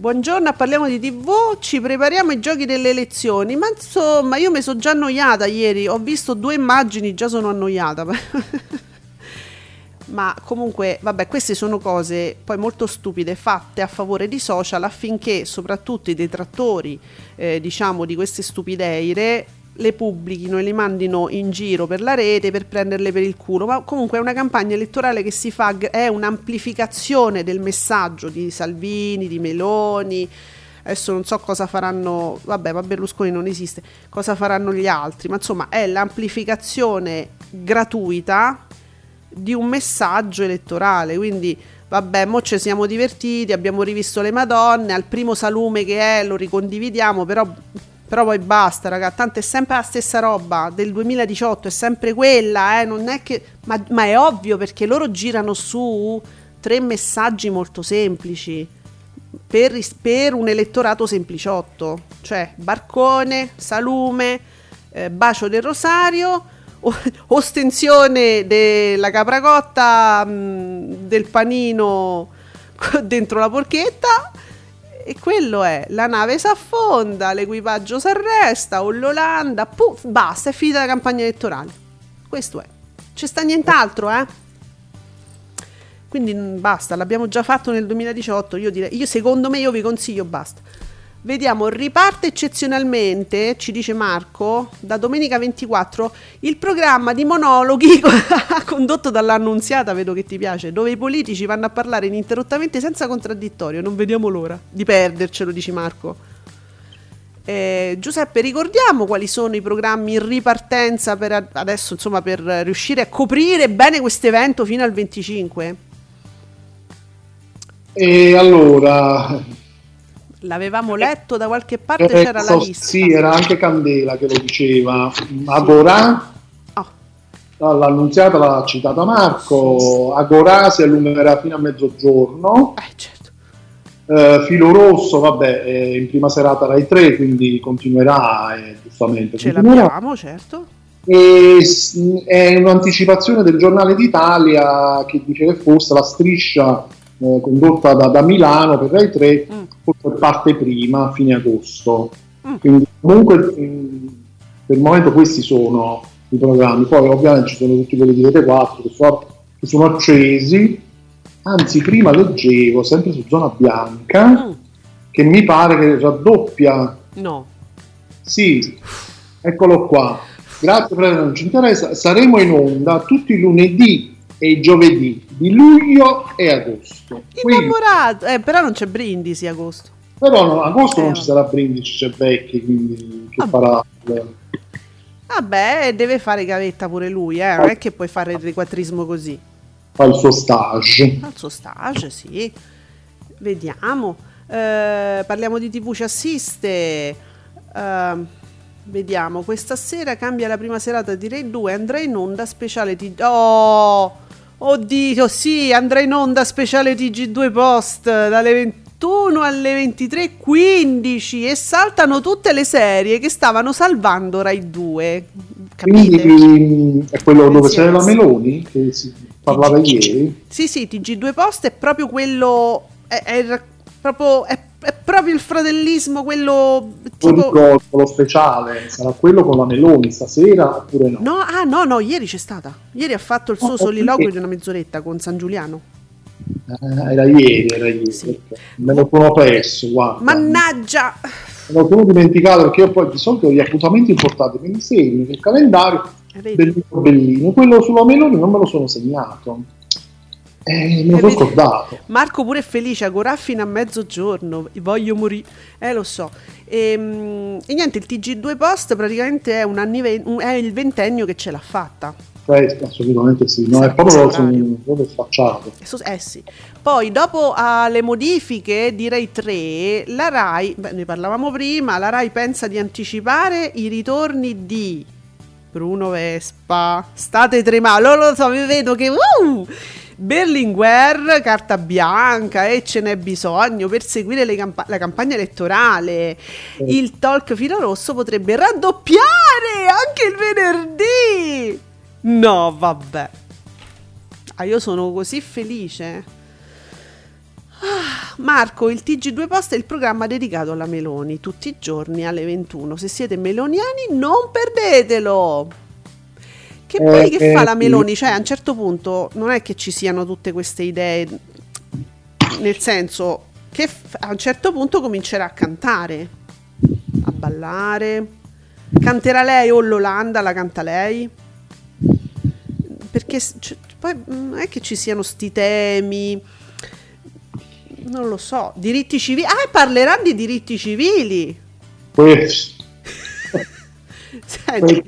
[SPEAKER 6] Buongiorno, parliamo di TV, ci prepariamo ai giochi delle elezioni, ma insomma io mi sono già annoiata ieri, ho visto due immagini, già sono annoiata. *laughs* ma comunque, vabbè, queste sono cose poi molto stupide fatte a favore di social affinché soprattutto i detrattori, eh, diciamo, di queste stupideire le pubblichino e le mandino in giro per la rete per prenderle per il culo, ma comunque è una campagna elettorale che si fa, è un'amplificazione del messaggio di Salvini, di Meloni, adesso non so cosa faranno, vabbè, ma Berlusconi non esiste, cosa faranno gli altri, ma insomma è l'amplificazione gratuita di un messaggio elettorale, quindi vabbè, mo ci siamo divertiti, abbiamo rivisto le Madonne, al primo salume che è lo ricondividiamo, però, però poi basta, raga, tanto è sempre la stessa roba del 2018, è sempre quella, eh, non è che, ma, ma è ovvio perché loro girano su tre messaggi molto semplici per, per un elettorato sempliciotto, cioè barcone, salume, eh, bacio del rosario, *laughs* ostensione della capracotta, mh, del panino *laughs* dentro la porchetta. E quello è, la nave si affonda, l'equipaggio si arresta, o l'Olanda, puff, basta, è finita la campagna elettorale. Questo è. C'è sta nient'altro, eh? Quindi mm, basta, l'abbiamo già fatto nel 2018. Io direi, io secondo me, io vi consiglio, basta. Vediamo, riparte eccezionalmente, ci dice Marco, da domenica 24, il programma di monologhi *laughs* condotto dall'annunziata, vedo che ti piace, dove i politici vanno a parlare ininterrottamente senza contraddittorio. Non vediamo l'ora di perdercelo, dice Marco. Eh, Giuseppe, ricordiamo quali sono i programmi in ripartenza per adesso, insomma, per riuscire a coprire bene questo evento fino al 25?
[SPEAKER 7] E allora,
[SPEAKER 6] L'avevamo letto da qualche parte,
[SPEAKER 7] eh,
[SPEAKER 6] c'era la
[SPEAKER 7] so-
[SPEAKER 6] lista.
[SPEAKER 7] sì, era anche Candela che lo diceva. Agorà,
[SPEAKER 6] Oh,
[SPEAKER 7] l'annunziata l'ha citata Marco, Agorà si allungherà fino a mezzogiorno.
[SPEAKER 6] eh, certo.
[SPEAKER 7] Eh, Filo Rosso, vabbè, è in prima serata Rai 3, quindi continuerà, eh, giustamente.
[SPEAKER 6] Ce
[SPEAKER 7] continuerà.
[SPEAKER 6] l'abbiamo, certo.
[SPEAKER 7] E s- è un'anticipazione del giornale d'Italia che dice che forse la striscia eh, condotta da, da Milano per Rai 3
[SPEAKER 6] Mm.
[SPEAKER 7] parte prima, a fine agosto.
[SPEAKER 6] Mm.
[SPEAKER 7] Quindi comunque mh, per il momento questi sono i programmi. Poi ovviamente ci sono tutti quelli di Rete 4 che sono, che sono accesi. Anzi, prima leggevo sempre su Zona Bianca
[SPEAKER 6] Mm,
[SPEAKER 7] che mi pare che raddoppia
[SPEAKER 6] no.
[SPEAKER 7] sì, eccolo qua. Grazie, non ci interessa. Saremo in onda tutti i lunedì e giovedì di luglio e agosto.
[SPEAKER 6] Innamorato. Eh, però non c'è brindisi agosto.
[SPEAKER 7] però no, agosto
[SPEAKER 6] Eh,
[SPEAKER 7] non ci sarà brindisi, c'è Becchi, quindi che
[SPEAKER 6] Vabbè.
[SPEAKER 7] farà...
[SPEAKER 6] Vabbè, deve fare gavetta pure lui, eh. Non è che puoi fare il riquattrismo così.
[SPEAKER 7] fa il suo stage.
[SPEAKER 6] Al suo stage, sì. Vediamo. Eh, parliamo di TV ci assiste. Ehm, vediamo. Questa sera cambia la prima serata di Rai 2. Andrà in onda speciale TG. Oh! Oddio, sì, andrà in onda speciale TG2 Post dalle 21 alle 23.15 e saltano tutte le serie che stavano salvando Rai 2. Capite?
[SPEAKER 7] Quindi è quello dove c'era la Meloni, che si parlava
[SPEAKER 6] TG.
[SPEAKER 7] ieri.
[SPEAKER 6] Sì, sì, TG2 Post è proprio quello. È, è proprio, è, è proprio il fratellismo, quello
[SPEAKER 7] Lo
[SPEAKER 6] tipo.
[SPEAKER 7] ricordo, lo speciale, sarà quello con la Meloni stasera oppure no?
[SPEAKER 6] No, ah, no, no, ieri c'è stata. Ieri ha fatto il suo
[SPEAKER 7] Oh,
[SPEAKER 6] soliloquio
[SPEAKER 7] perché?
[SPEAKER 6] di una mezz'oretta con San Giuliano.
[SPEAKER 7] Eh, era ieri, era ieri.
[SPEAKER 6] Sì.
[SPEAKER 7] Me lo sono perso, guarda.
[SPEAKER 6] Mannaggia!
[SPEAKER 7] Me lo sono dimenticato perché io poi di solito gli appuntamenti importanti me li segno nel calendario
[SPEAKER 6] Eh, vedi?
[SPEAKER 7] bellino bellino. Quello sulla Meloni non me lo sono segnato. Eh, me lo
[SPEAKER 6] Eh. Marco pure è felice, agorà fino a mezzogiorno, voglio morire, eh lo so. E, e niente, il TG2 Post praticamente è, un anni ve- un- è il ventennio che ce l'ha fatta.
[SPEAKER 7] Eh, assolutamente sì, no, è proprio, proprio sfacciato.
[SPEAKER 6] Eh, Eh sì. Poi dopo alle modifiche di Rai 3, la Rai, beh, ne parlavamo prima, la Rai pensa di anticipare i ritorni di Bruno Vespa, state tremando, lo, lo so, vi vedo che... Uh! Berlinguer, carta bianca e ce n'è bisogno per seguire le campa- la campagna elettorale. Il talk filo rosso potrebbe raddoppiare anche il venerdì. No, vabbè. Ah, io sono così felice. Ah, Marco, il TG2 Post è il programma dedicato alla Meloni, tutti i giorni alle 21. Se siete meloniani, non perdetelo. Che
[SPEAKER 7] Eh,
[SPEAKER 6] poi che
[SPEAKER 7] eh,
[SPEAKER 6] fa la
[SPEAKER 7] sì.
[SPEAKER 6] Meloni? Cioè, a un certo punto non è che ci siano tutte queste idee, nel senso che a un certo punto comincerà a cantare, a ballare. Canterà lei o l'Olanda la canta lei? Perché s- c- poi mm, non è che ci siano sti temi, non lo so, diritti civili. Ah, parlerà di diritti civili.
[SPEAKER 7] Questo.
[SPEAKER 6] Senti,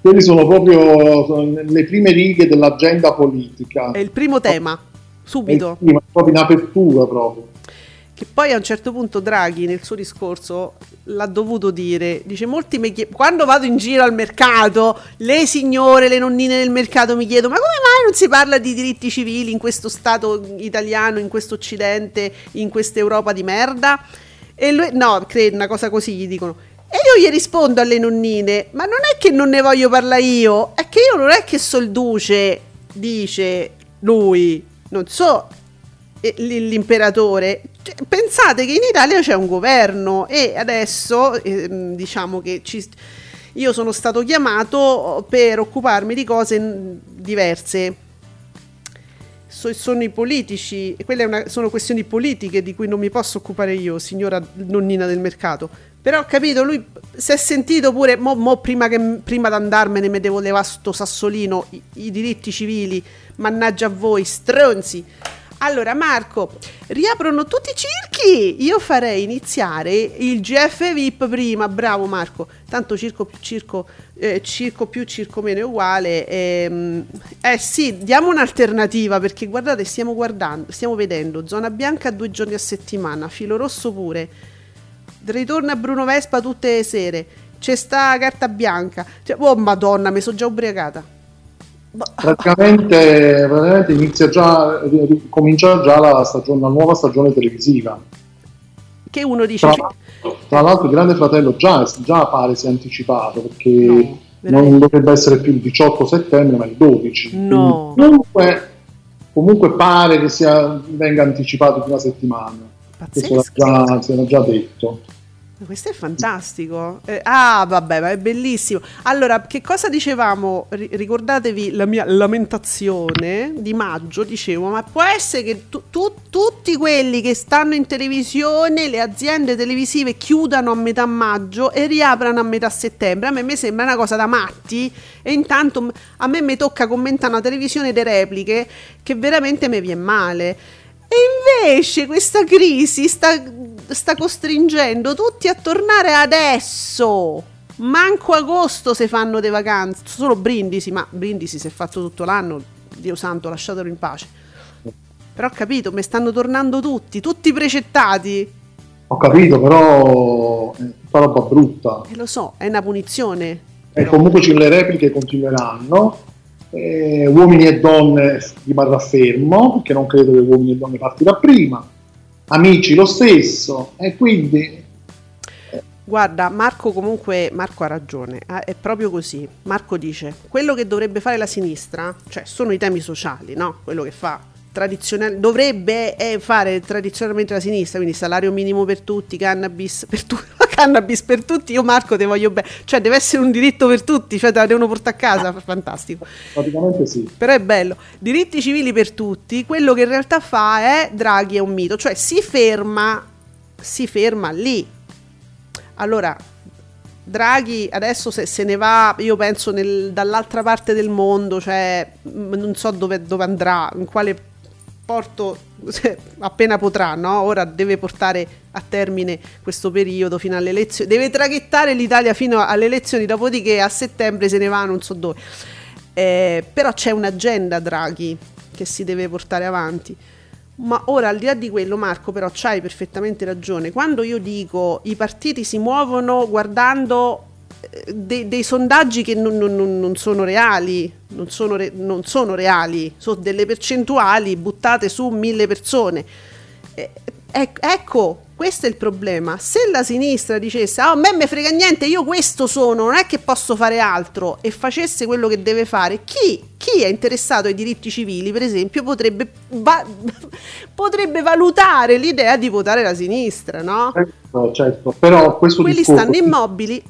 [SPEAKER 7] Quelli sono, proprio le prime righe dell'agenda politica.
[SPEAKER 6] è il primo tema, subito.
[SPEAKER 7] Sì, ma proprio in apertura proprio.
[SPEAKER 6] Che poi a un certo punto Draghi nel suo discorso l'ha dovuto dire. Dice: Molti mi chiedono, quando vado in giro al mercato, le signore, le nonnine del mercato mi chiedono: Ma come mai non si parla di diritti civili in questo Stato italiano, in questo Occidente, in questa Europa di merda? E lui, no, credo una cosa così gli dicono. E io gli rispondo alle nonnine: Ma non è che non ne voglio parlare io, è che io non è che so duce, dice lui, non so l'imperatore. Cioè, pensate che in Italia c'è un governo e adesso ehm, diciamo che ci- io sono stato chiamato per occuparmi di cose diverse. So- sono i politici, quelle una- sono questioni politiche di cui non mi posso occupare io, signora nonnina del mercato. Però ho capito, lui si è sentito pure, mo, mo prima, che, prima di andarmene mi devo levare sto sassolino, i, i diritti civili, mannaggia a voi, stronzi. Allora Marco, riaprono tutti i circhi, io farei iniziare il GF VIP prima, bravo Marco, tanto circo più circo, eh, circo più circo meno è uguale. ehm, eh sì, diamo un'alternativa perché guardate, stiamo guardando, stiamo vedendo Zona Bianca due giorni a settimana, Filo Rosso pure, ritorno a Bruno Vespa tutte le sere, c'è sta carta bianca, cioè, oh madonna, mi sono già ubriacata.
[SPEAKER 7] Praticamente, praticamente inizia già, comincia già la, stagione, la nuova stagione televisiva.
[SPEAKER 6] Che uno dice...
[SPEAKER 7] Tra, tra l'altro, il Grande Fratello già, già pare si è anticipato perché
[SPEAKER 6] No,
[SPEAKER 7] non dovrebbe essere più il 18 settembre, ma il 12.
[SPEAKER 6] No.
[SPEAKER 7] Quindi Comunque, comunque pare che sia, venga anticipato di una settimana.
[SPEAKER 6] Pazzesco.
[SPEAKER 7] già, si era già detto.
[SPEAKER 6] Questo è fantastico. Eh, ah, vabbè, ma è bellissimo. Allora, che cosa dicevamo? Ri- ricordatevi la mia lamentazione di maggio. Dicevo, ma può essere che tu- tu- tutti quelli che stanno in televisione, le aziende televisive chiudano a metà maggio e riaprano a metà settembre. A me mi sembra una cosa da matti. E intanto a me mi tocca commentare una televisione di repliche che veramente mi viene male. E invece questa crisi sta, sta costringendo tutti a tornare adesso. Manco agosto se fanno le vacanze, solo Brindisi, ma Brindisi si è fatto tutto l'anno, Dio santo, lasciatelo in pace. Però ho capito, mi stanno tornando tutti, tutti precettati.
[SPEAKER 7] Ho capito, però è tutta roba brutta.
[SPEAKER 6] E lo so, è una punizione.
[SPEAKER 7] E comunque le repliche continueranno. Eh, uomini e donne rimarrà fermo, perché non credo che uomini e donne partirà prima. Amici lo stesso. E quindi
[SPEAKER 6] Guarda, Marco comunque, Marco ha ragione, eh, è proprio così. Marco dice, quello che dovrebbe fare la sinistra, cioè sono i temi sociali, no? Quello che fa tradizionale, dovrebbe eh, fare tradizionalmente la sinistra, quindi salario minimo per tutti, cannabis per tutti, cannabis per tutti, io Marco te voglio bene, cioè deve essere un diritto per tutti, cioè te la devono portare a casa, fantastico.
[SPEAKER 7] praticamente sì.
[SPEAKER 6] Però è bello, diritti civili per tutti, quello che in realtà fa è Draghi è un mito, cioè si ferma, si ferma lì. Allora, Draghi adesso se, se ne va, io penso nel- dall'altra parte del mondo, cioè mh, non so dove, dove andrà, in quale porto appena potrà, no? Ora deve portare a termine questo periodo fino alle elezioni, deve traghettare l'Italia fino alle elezioni, dopodiché a settembre se ne va non so dove. Eh, però c'è un'agenda Draghi che si deve portare avanti. Ma ora al di là di quello, Marco, però c'hai perfettamente ragione. Quando io dico i partiti si muovono guardando de- dei sondaggi che non, non- non- sono reali, non sono, re- non sono reali, sono delle percentuali buttate su mille persone. Eh, ec- ecco, questo è il problema. Se la sinistra dicesse, "Ah, a me me frega niente, io questo sono, non è che posso fare altro, e facesse quello che deve fare, chi, chi è interessato ai diritti civili, per esempio, potrebbe, va- *laughs* potrebbe valutare l'idea di votare la sinistra, no?
[SPEAKER 7] Certo, certo. Però questo
[SPEAKER 6] Quelli
[SPEAKER 7] discorso
[SPEAKER 6] stanno immobili.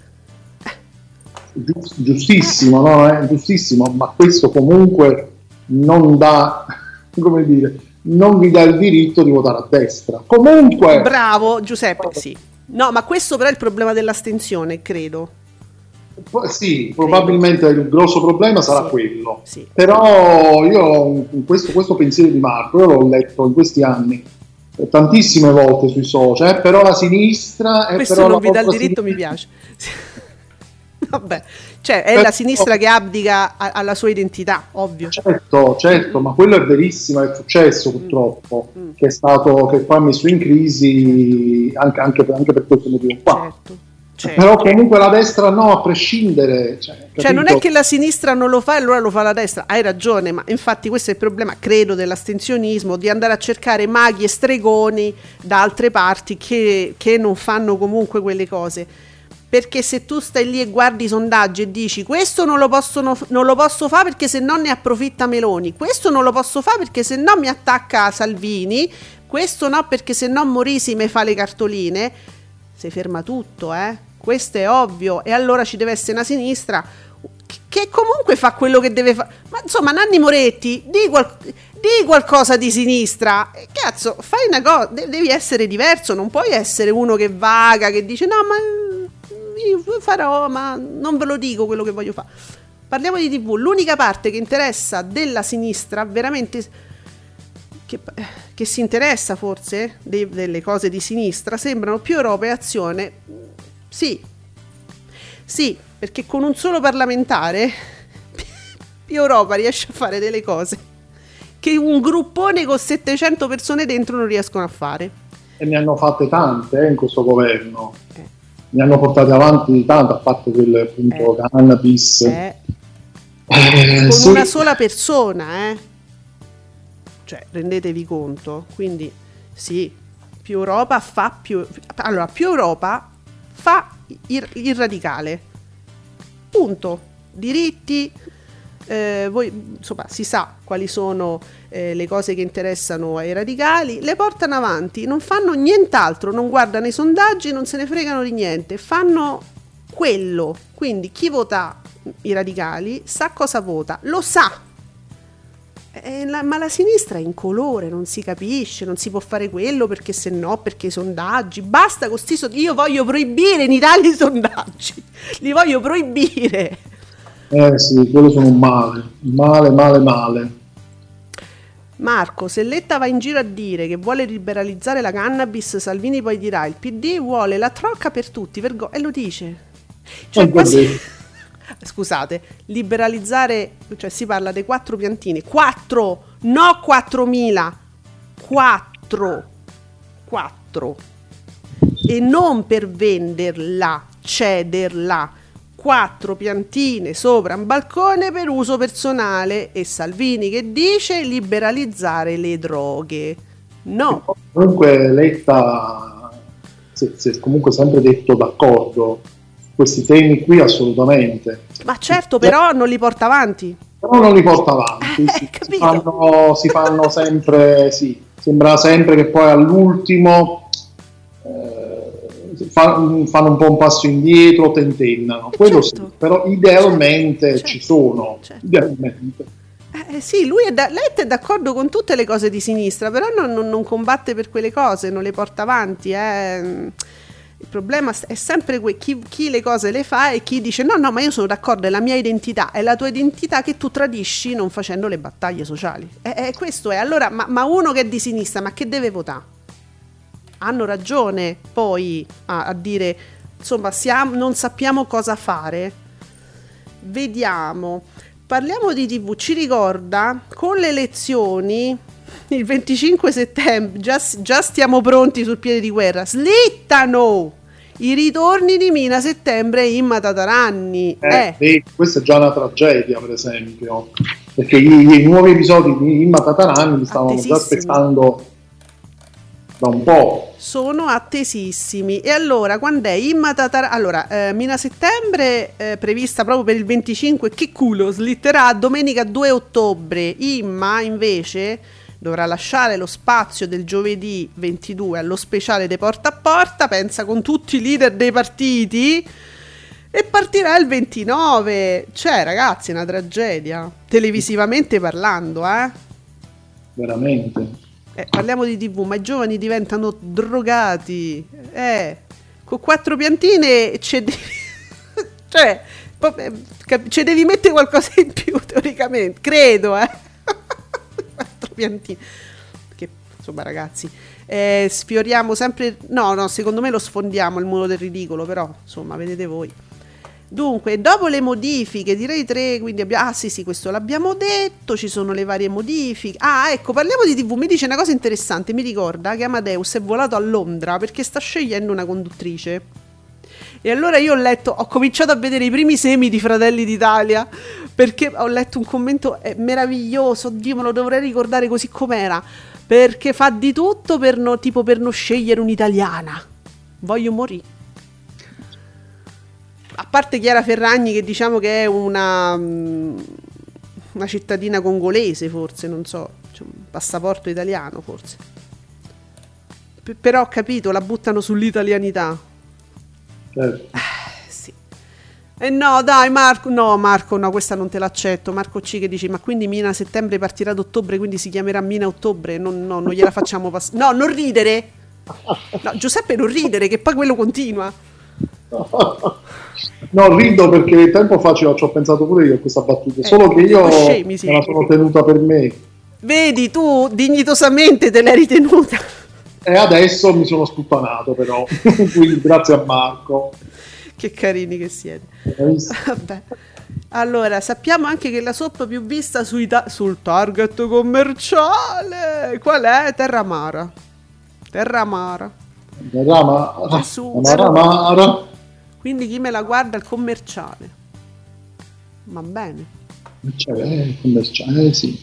[SPEAKER 7] Gius- giustissimo, no? Eh, giustissimo, ma questo comunque non dà, *laughs* come dire, non vi dà il diritto di votare a destra. Comunque,
[SPEAKER 6] Bravo, Giuseppe, sì. No, ma questo però è il problema dell'astensione, credo.
[SPEAKER 7] sì, probabilmente il grosso problema sarà
[SPEAKER 6] Sì,
[SPEAKER 7] quello.
[SPEAKER 6] sì.
[SPEAKER 7] Però io questo, questo pensiero di Marco, io l'ho letto in questi anni eh, tantissime volte sui social, eh, però la sinistra... eh,
[SPEAKER 6] Questo non vi dà il diritto, mi
[SPEAKER 7] sinistra-
[SPEAKER 6] piace. *laughs* Vabbè, cioè è la sinistra che abdica a- alla sua identità, ovvio.
[SPEAKER 7] Certo, certo, ma quello è verissimo, è successo purtroppo,
[SPEAKER 6] Mm.
[SPEAKER 7] che è stato che poi ha messo in crisi anche, anche per, anche per questo motivo qua.
[SPEAKER 6] Certo, certo.
[SPEAKER 7] Però comunque la destra no, a prescindere. Cioè,
[SPEAKER 6] Cioè, non è che la sinistra non lo fa e allora lo fa la destra. Hai ragione, ma infatti questo è il problema, credo, dell'astensionismo, di andare a cercare maghi e stregoni da altre parti che, che non fanno comunque quelle cose. Perché se tu stai lì e guardi i sondaggi e dici questo non lo, possono, non lo posso fare perché se no ne approfitta Meloni, questo non lo posso fare perché se no mi attacca Salvini, questo no perché se no Morisi mi fa le cartoline, si ferma tutto, eh? Questo è ovvio. E allora ci deve essere una sinistra che comunque fa quello che deve fare. Ma insomma, Nanni Moretti, di, qual- di qualcosa di sinistra. Cazzo, fai una cosa, de- devi essere diverso, non puoi essere uno che vaga, che dice no, ma farò, ma non ve lo dico quello che voglio fare. Parliamo di TV, l'unica parte che interessa della sinistra, veramente che, che si interessa forse de- delle cose di sinistra, sembrano più Europa e Azione. Sì, sì, perché con un solo parlamentare *laughs* più Europa riesce a fare delle cose che un gruppone con 700 persone dentro non riescono a fare.
[SPEAKER 7] E ne hanno fatte tante eh, in questo governo. Ne hanno portate avanti tante, a parte quel appunto
[SPEAKER 6] Eh.
[SPEAKER 7] cannabis.
[SPEAKER 6] Eh,
[SPEAKER 7] Eh,
[SPEAKER 6] con
[SPEAKER 7] sì.
[SPEAKER 6] una sola persona, eh. Cioè, rendetevi conto. Quindi, sì, più Europa fa più... Allora, più Europa fa il, il radicale. Punto. Diritti, eh, voi, insomma, si sa quali sono eh, le cose che interessano ai radicali, le portano avanti, non fanno nient'altro, non guardano i sondaggi, non se ne fregano di niente, fanno quello. Quindi chi vota i radicali sa cosa vota, lo sa. Eh, la- ma la sinistra è incolore, non si capisce, non si può fare quello perché se no, perché i sondaggi. Basta con sti sondaggi. Io voglio proibire in Italia i sondaggi. *laughs* Li voglio proibire.
[SPEAKER 7] Eh sì, quello sono un male, male, male, male.
[SPEAKER 6] Marco, se Letta va in giro a dire che vuole liberalizzare la cannabis, Salvini poi dirà il PD vuole la trocca per tutti, vergo- e lo dice. Cioè, quasi-. *laughs* Scusate, liberalizzare, cioè si parla dei quattro piantine, quattro, no 4.000, quattro, quattro, e non per venderla, cederla, quattro piantine sopra un balcone per uso personale e Salvini che dice liberalizzare le droghe. No,
[SPEAKER 7] Comunque Letta si si è comunque sempre detto d'accordo su questi temi qui assolutamente,
[SPEAKER 6] ma certo però non li porta avanti.
[SPEAKER 7] però non li porta avanti,
[SPEAKER 6] Eh,
[SPEAKER 7] si, si
[SPEAKER 6] capito.
[SPEAKER 7] fanno, si fanno sempre, sì, sembra sempre che poi all'ultimo eh, fanno un po' un passo indietro, tentennano, quello
[SPEAKER 6] certo.
[SPEAKER 7] sì, però idealmente
[SPEAKER 6] Certo.
[SPEAKER 7] ci sono,
[SPEAKER 6] Certo.
[SPEAKER 7] idealmente.
[SPEAKER 6] Eh, sì, lui è da- Letta è d'accordo con tutte le cose di sinistra, però non, non- non combatte per quelle cose, non le porta avanti. eh. Il problema è sempre que- chi, chi le cose le fa e chi dice no, no, ma io sono d'accordo, è la mia identità, è la tua identità che tu tradisci non facendo le battaglie sociali. E e questo è. Allora, ma, ma uno che è di sinistra, ma che deve votare? Hanno ragione poi a, a dire, insomma, siamo- non sappiamo cosa fare. Vediamo. Parliamo di TV, ci ricorda con le elezioni il 25 settembre, già, già stiamo pronti sul piede di guerra, slittano i ritorni di Mina Settembre in Matataranni.
[SPEAKER 7] Eh,
[SPEAKER 6] Eh,
[SPEAKER 7] questa è già una tragedia, per esempio, perché i, i nuovi episodi di Imma Tatarani li stavamo già aspettando da un po'.
[SPEAKER 6] Sono attesissimi. E allora, quando è Imma Tatara... Allora, eh, Mina Settembre, eh, prevista proprio per il 25, che culo, slitterà domenica 2 ottobre. Imma, invece, dovrà lasciare lo spazio del giovedì 22 allo speciale dei porta a porta, pensa con tutti i leader dei partiti, e partirà il 29. Cioè, ragazzi, è una tragedia. Televisivamente parlando, eh.
[SPEAKER 7] Veramente.
[SPEAKER 6] Eh, parliamo di TV, ma i giovani diventano drogati. Eh, con quattro piantine c'è devi... *laughs* cioè, eh, ci devi mettere qualcosa in più, *laughs* teoricamente. Credo, eh. *laughs* quattro piantine. Che, insomma, ragazzi, eh, sfioriamo sempre... No, no, secondo me lo sfondiamo il muro del ridicolo, però, insomma, vedete voi. Dunque, dopo le modifiche, direi tre, quindi abbiamo... Ah sì sì, questo l'abbiamo detto, ci sono le varie modifiche. Ah, ecco, parliamo di TV, mi dice una cosa interessante, mi ricorda che Amadeus è volato a Londra perché sta scegliendo una conduttrice. E allora io ho letto, ho cominciato a vedere i primi semi di Fratelli d'Italia perché ho letto un commento eh, meraviglioso, Dio me lo dovrei ricordare così com'era, perché fa di tutto per no- tipo per non scegliere un'italiana. Voglio morire. A parte Chiara Ferragni che diciamo che è una, mm, una cittadina congolese forse, non so, c'è un passaporto italiano forse. P- però ho capito, la buttano sull'italianità.
[SPEAKER 7] Certo.
[SPEAKER 6] Sì. Eh no, dai Marco, no Marco, no, questa non te l'accetto. Marco C che dice, ma quindi Mina settembre partirà ad ottobre, quindi si chiamerà Mina ottobre? No, no, non gliela facciamo passare. No, non ridere. No, Giuseppe non ridere, che poi quello continua. *laughs*
[SPEAKER 7] No, rido perché tempo fa ci ho, pensato pure io a questa battuta,
[SPEAKER 6] Eh,
[SPEAKER 7] solo che io
[SPEAKER 6] scemi, sì.
[SPEAKER 7] me la sono tenuta per me
[SPEAKER 6] Vedi, tu dignitosamente te l'hai ritenuta.
[SPEAKER 7] e adesso mi sono sputtanato però, *laughs* quindi grazie a Marco.
[SPEAKER 6] Che carini che siete. Vabbè. Allora, sappiamo anche che la soap più vista ta- sul target commerciale. Qual è? Terramara. Terramara.
[SPEAKER 7] Rama,
[SPEAKER 6] Su. Quindi chi me la guarda il commerciale. Va bene.
[SPEAKER 7] Cioè, eh, commerciale, sì.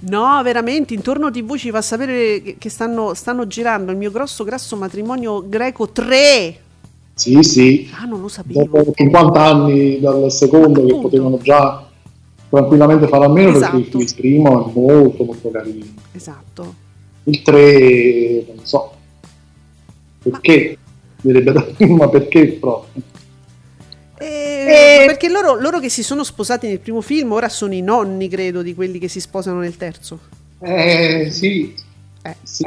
[SPEAKER 6] No, veramente, intorno TV ci fa sapere che- stanno, stanno girando il mio grosso grasso matrimonio greco 3.
[SPEAKER 7] Sì, sì.
[SPEAKER 6] Ah, non lo sapevo.
[SPEAKER 7] Dopo 50 anni dal secondo che potevano già tranquillamente fare a meno perché
[SPEAKER 6] Esatto.
[SPEAKER 7] il, il primo è molto molto carino.
[SPEAKER 6] Esatto.
[SPEAKER 7] Il 3 non so perché direbbe da ma perché proprio?
[SPEAKER 6] Eh, Perché loro, loro che si sono sposati nel primo film ora sono i nonni, credo, di quelli che si sposano nel terzo.
[SPEAKER 7] Eh sì,
[SPEAKER 6] Eh,
[SPEAKER 7] sì,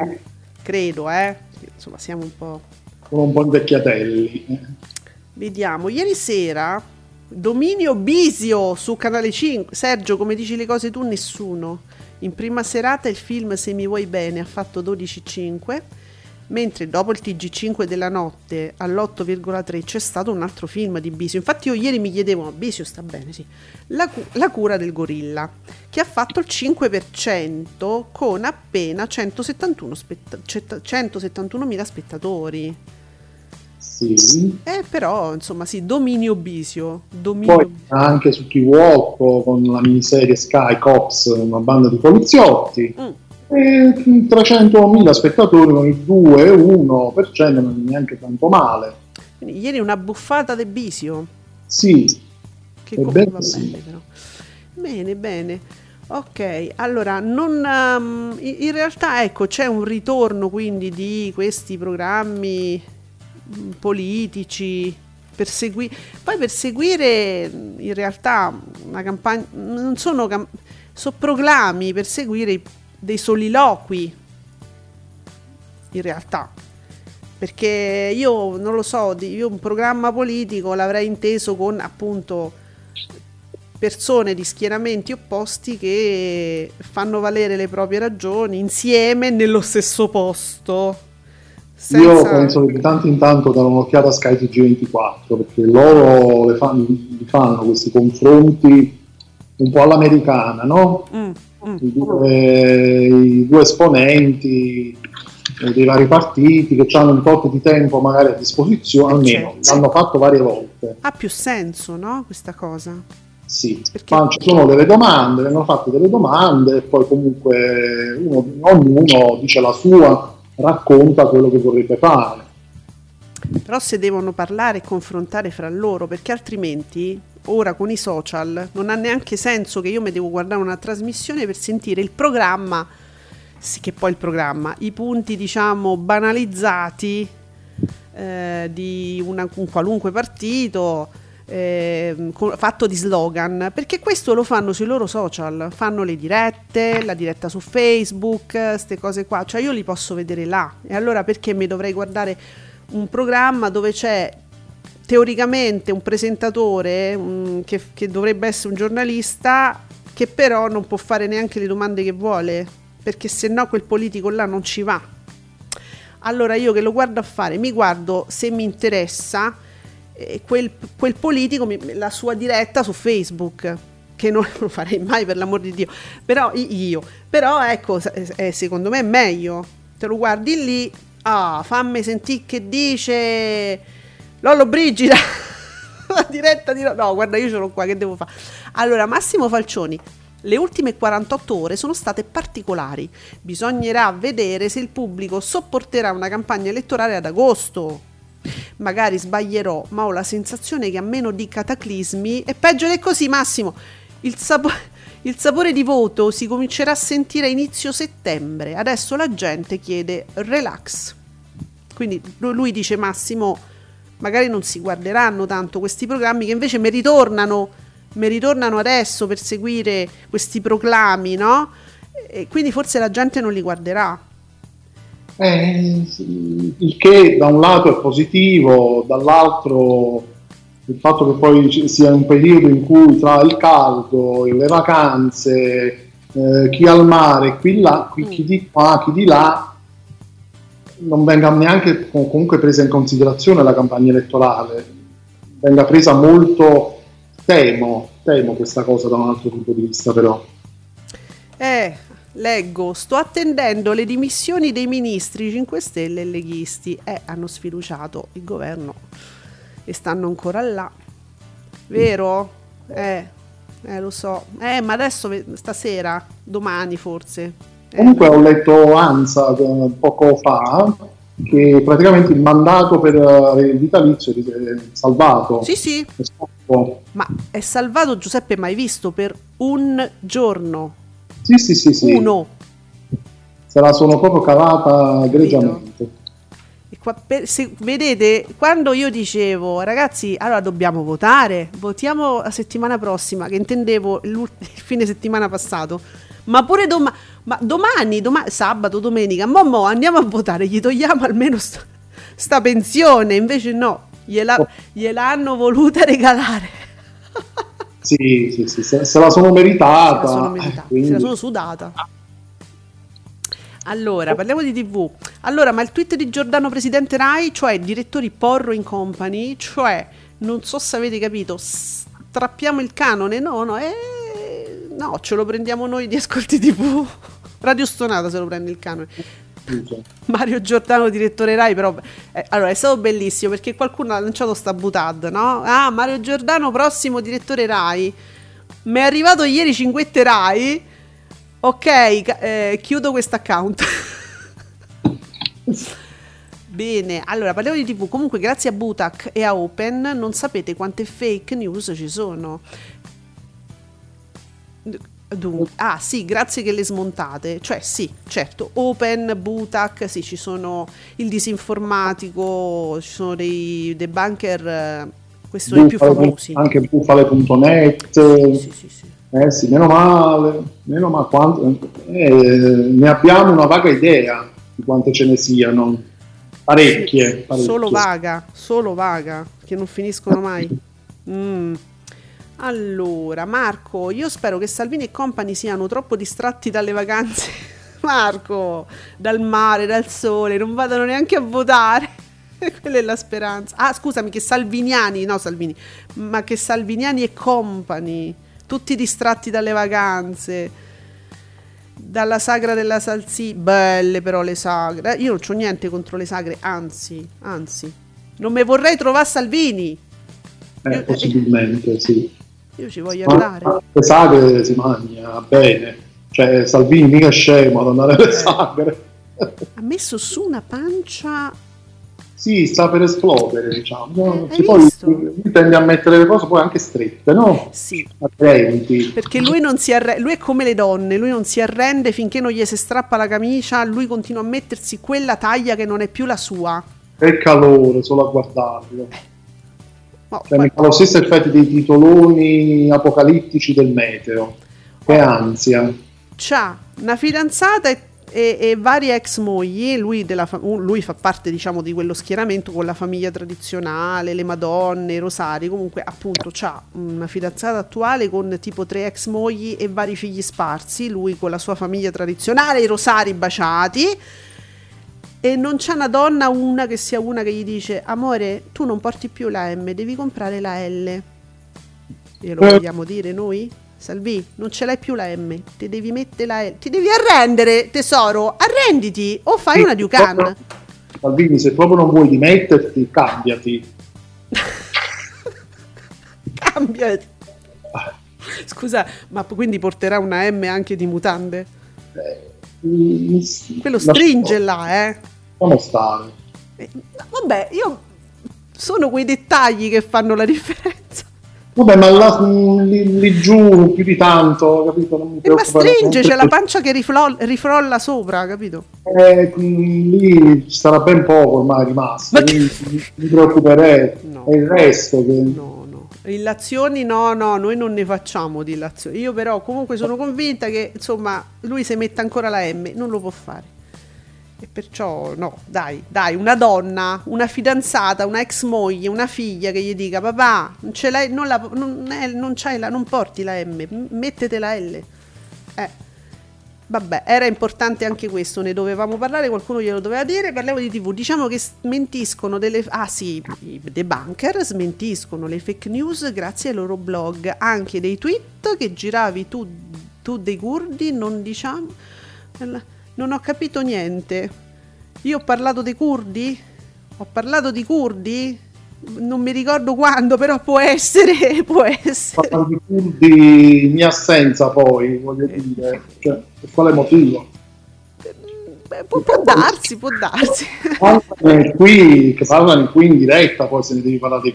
[SPEAKER 6] credo, eh. Insomma, siamo un po'...
[SPEAKER 7] sono un po' invecchiatelli. eh.
[SPEAKER 6] Vediamo, ieri sera Dominio Bisio su Canale 5. Sergio, come dici le cose tu, nessuno. In prima serata il film Se mi vuoi bene ha fatto 12,5, mentre dopo il TG5 della notte all'8,3 c'è stato un altro film di Bisio. Infatti io ieri mi chiedevo, ma Bisio sta bene, sì. La, cu- La cura del gorilla, che ha fatto il 5% con appena 171 spetta- cetta- 171.000 spettatori.
[SPEAKER 7] Sì.
[SPEAKER 6] Eh, però, insomma, sì, dominio bisio. Dominio
[SPEAKER 7] Poi anche su TV8 con la miniserie Sky Cops, una banda di poliziotti.
[SPEAKER 6] Mm.
[SPEAKER 7] E 300.000 spettatori con il 2-1%, non è neanche tanto male.
[SPEAKER 6] Quindi, ieri una buffata di bisio.
[SPEAKER 7] Sì,
[SPEAKER 6] Che comunque va
[SPEAKER 7] sì.
[SPEAKER 6] bene, però. Bene, bene. Ok, allora, non, ehm, in realtà, ecco, c'è un ritorno quindi di questi programmi mm, politici. Per segui- poi per seguire mm, in realtà una campagna non sono, cam- sono proclami per seguire i- dei soliloqui in realtà perché io non lo so, io un programma politico l'avrei inteso con appunto persone di schieramenti opposti che fanno valere le proprie ragioni insieme nello stesso posto.
[SPEAKER 7] io
[SPEAKER 6] Senza...
[SPEAKER 7] penso che di tanto in tanto danno un'occhiata a Sky TG24 perché loro le fanno, li fanno questi confronti un po' all'americana, no?
[SPEAKER 6] Mm, mm.
[SPEAKER 7] I due, i due esponenti eh, dei vari partiti che hanno un tot di tempo magari a disposizione, almeno
[SPEAKER 6] Certo.
[SPEAKER 7] l'hanno fatto varie volte.
[SPEAKER 6] Ha più senso, no? Questa cosa.
[SPEAKER 7] Sì,
[SPEAKER 6] Perché-
[SPEAKER 7] ma ci sono delle domande, vengono fatte delle domande e poi comunque uno- ognuno dice la sua, racconta quello che vorrebbe fare.
[SPEAKER 6] Però se devono parlare e confrontare fra loro, perché altrimenti ora con i social non ha neanche senso che io mi devo guardare una trasmissione per sentire il programma, sì che poi il programma, i punti diciamo banalizzati eh, di una- un qualunque partito. eh, fatto di slogan perché questo lo fanno sui loro social fanno le dirette la diretta su facebook queste cose qua cioè io li posso vedere là e allora perché mi dovrei guardare un programma dove c'è teoricamente un presentatore mm, che, che dovrebbe essere un giornalista che però non può fare neanche le domande che vuole perché se no quel politico là non ci va. Allora io che lo guardo a fare mi guardo se mi interessa eh, quel, quel politico mi- la sua diretta su facebook che non *laughs* lo farei mai per l'amor di Dio. Però io. Però ecco s- eh, secondo me è meglio. Te lo guardi lì ah fammi sentire che dice Lollo Brigida *laughs* la diretta di no guarda io l'ho qua che devo fare allora Massimo Falcioni le ultime 48 ore sono state particolari. Bisognerà vedere se il pubblico sopporterà una campagna elettorale ad agosto. Magari sbaglierò, ma ho la sensazione che a meno di cataclismi è peggio di così, Massimo. Il, sapo- il sapore di voto si comincerà a sentire a inizio settembre. Adesso la gente chiede relax. Quindi lui dice Massimo, magari non si guarderanno tanto questi programmi che invece mi ritornano, mi ritornano adesso per seguire questi proclami, no? E quindi forse la gente non li guarderà.
[SPEAKER 7] Eh, il che da un lato è positivo, dall'altro il fatto che poi ci sia un periodo in cui tra il caldo, le vacanze, eh, chi al mare, qui là, qui, chi di qua, chi di là, non venga neanche com- comunque presa in considerazione la campagna elettorale, venga presa molto, temo, temo questa cosa da un altro punto di vista però.
[SPEAKER 6] Eh, leggo, sto attendendo le dimissioni dei ministri 5 Stelle e leghisti. Eh, hanno sfiduciato il governo e stanno ancora là. Vero? Eh, eh lo so. Eh, ma adesso stasera, domani forse.
[SPEAKER 7] Comunque ho letto ANSA poco fa che praticamente il mandato per eh, il vitalizio è salvato.
[SPEAKER 6] Sì, sì.
[SPEAKER 7] È troppo.
[SPEAKER 6] Ma è salvato Giuseppe mai visto per un giorno.
[SPEAKER 7] Sì, sì, sì, sì.
[SPEAKER 6] Uno.
[SPEAKER 7] Se la sono proprio cavata egregiamente.
[SPEAKER 6] E qua- per- se- vedete, quando io dicevo, ragazzi, allora dobbiamo votare, votiamo la settimana prossima, che intendevo il fine settimana passato, ma pure doma- ma domani, doma- sabato, domenica, mo, mo, andiamo a votare, gli togliamo almeno sta, sta pensione, invece no, gliela, gliel'hanno voluta regalare. *laughs*
[SPEAKER 7] Sì, sì, sì, se, se la sono meritata.
[SPEAKER 6] Se la sono meritata,
[SPEAKER 7] quindi-
[SPEAKER 6] se la sono sudata. Allora, parliamo di TV. Allora, ma il tweet di Giordano Presidente Rai, cioè direttori Porro in Company, cioè, non so se avete capito, strappiamo il canone? No, no, eh, no, ce lo prendiamo noi di Ascolti TV. Radio Stonata se lo prende il canone. Mario Giordano, direttore Rai, però eh, allora è stato bellissimo perché qualcuno ha lanciato sta butad, no? Ah, Mario Giordano, prossimo direttore Rai. Mi è arrivato ieri Cinquette Rai. Ok, eh, chiudo questo account. *laughs* Bene, allora parliamo di TV. Comunque, grazie a Butac e a Open, non sapete quante fake news ci sono. Dunque, ah sì, grazie che le smontate. Cioè sì, certo, Open, Butac, sì, ci sono il disinformatico, ci sono dei, dei bunker, eh, questi sono i più
[SPEAKER 7] Bufale-
[SPEAKER 6] famosi.
[SPEAKER 7] Anche bufale.net.
[SPEAKER 6] Sì, sì, sì.
[SPEAKER 7] Eh sì, meno male, meno male quanto, eh, ne abbiamo una vaga idea di quante ce ne siano. Parecchie. parecchie.
[SPEAKER 6] Solo vaga, solo vaga, che non finiscono mai. *laughs* Mm. Allora, Marco, io spero che Salvini e compagni siano troppo distratti dalle vacanze. *laughs* Marco, dal mare, dal sole, non vadano neanche a votare. *laughs* Quella è la speranza. Ah, scusami, che Salviniani, no Salvini, ma che Salviniani e compagni, tutti distratti dalle vacanze dalla sagra della salsiccia. Belle però le sagre. Eh, Io non c'ho niente contro le sagre, anzi, anzi. Non mi vorrei trovare Salvini.
[SPEAKER 7] Eh, possibilmente, sì.
[SPEAKER 6] Io ci voglio
[SPEAKER 7] Ma
[SPEAKER 6] andare.
[SPEAKER 7] le sagre si mangia bene. Cioè, Salvini mica è scemo ad andare alle
[SPEAKER 6] Eh.
[SPEAKER 7] sagre.
[SPEAKER 6] Ha messo su una pancia.
[SPEAKER 7] Sì, sta per esplodere, diciamo.
[SPEAKER 6] Hai
[SPEAKER 7] Che poi lui tende a mettere le cose poi anche strette, no?
[SPEAKER 6] Sì.
[SPEAKER 7] Attraenti.
[SPEAKER 6] Perché lui non si arrende, lui è come le donne, lui non si arrende finché non gli si strappa la camicia, lui continua a mettersi quella taglia che non è più la sua.
[SPEAKER 7] Che calore solo a guardarlo. Cioè, mi fa lo stesso effetto dei titoloni apocalittici del meteo. Che ansia.
[SPEAKER 6] c'ha una fidanzata e, e- e varie ex mogli, lui, della fa- un- lui fa parte diciamo di quello schieramento con la famiglia tradizionale, le madonne, i rosari, comunque appunto c'ha una fidanzata attuale con tipo tre ex mogli e vari figli sparsi, lui con la sua famiglia tradizionale, i rosari baciati. E non c'è una donna, una che sia una che gli dice: Amore, tu non porti più la M, devi comprare la L. Glielo
[SPEAKER 7] Eh.
[SPEAKER 6] vogliamo dire noi? Salvi, non ce l'hai più la M, ti devi mettere la L. Ti devi arrendere, tesoro, arrenditi o fai una Ducan.
[SPEAKER 7] Salvini, se proprio non vuoi dimetterti, cambiati. *laughs*
[SPEAKER 6] Cambiati. Scusa, ma quindi porterà una M anche di mutande? Quello stringe là, eh.
[SPEAKER 7] Lasciamo stare.
[SPEAKER 6] Eh, Vabbè, io sono quei dettagli che fanno la *laughs* differenza.
[SPEAKER 7] Vabbè, ma là, mm, lì, lì giù più di tanto, capito? Non mi
[SPEAKER 6] Eh, ma stringe, c'è la pancia che riflo- rifrolla sopra, capito?
[SPEAKER 7] Eh, mm, lì ci sarà ben poco ormai rimasto,
[SPEAKER 6] Ma
[SPEAKER 7] mi- preoccuperei.
[SPEAKER 6] No.
[SPEAKER 7] È il resto che...
[SPEAKER 6] No. Illazioni no, no, noi non ne facciamo di illazioni. Io però comunque sono convinta che, insomma, lui se mette ancora la M, non lo può fare. E perciò no, dai, dai, una donna, una fidanzata, una ex moglie, una figlia che gli dica papà, non ce l'hai, non, la, non, è- non c'hai la, non porti la M, mettete la L. Eh. Vabbè, era importante anche questo, ne dovevamo parlare, qualcuno glielo doveva dire, parliamo di TV, diciamo che smentiscono delle... Ah sì, i debunker smentiscono le fake news grazie ai loro blog, anche dei tweet che giravi tu, tu dei curdi, non diciamo... Non ho capito niente. Io ho parlato dei curdi? Ho parlato di curdi? Non mi ricordo quando, però può essere, *laughs* può essere.
[SPEAKER 7] Parlano di curdi in mia assenza poi, voglio dire, cioè, per quale motivo?
[SPEAKER 6] Beh, può, può darsi, può darsi.
[SPEAKER 7] Parlano qui, che parlano qui in diretta, poi se ne devi parlare dei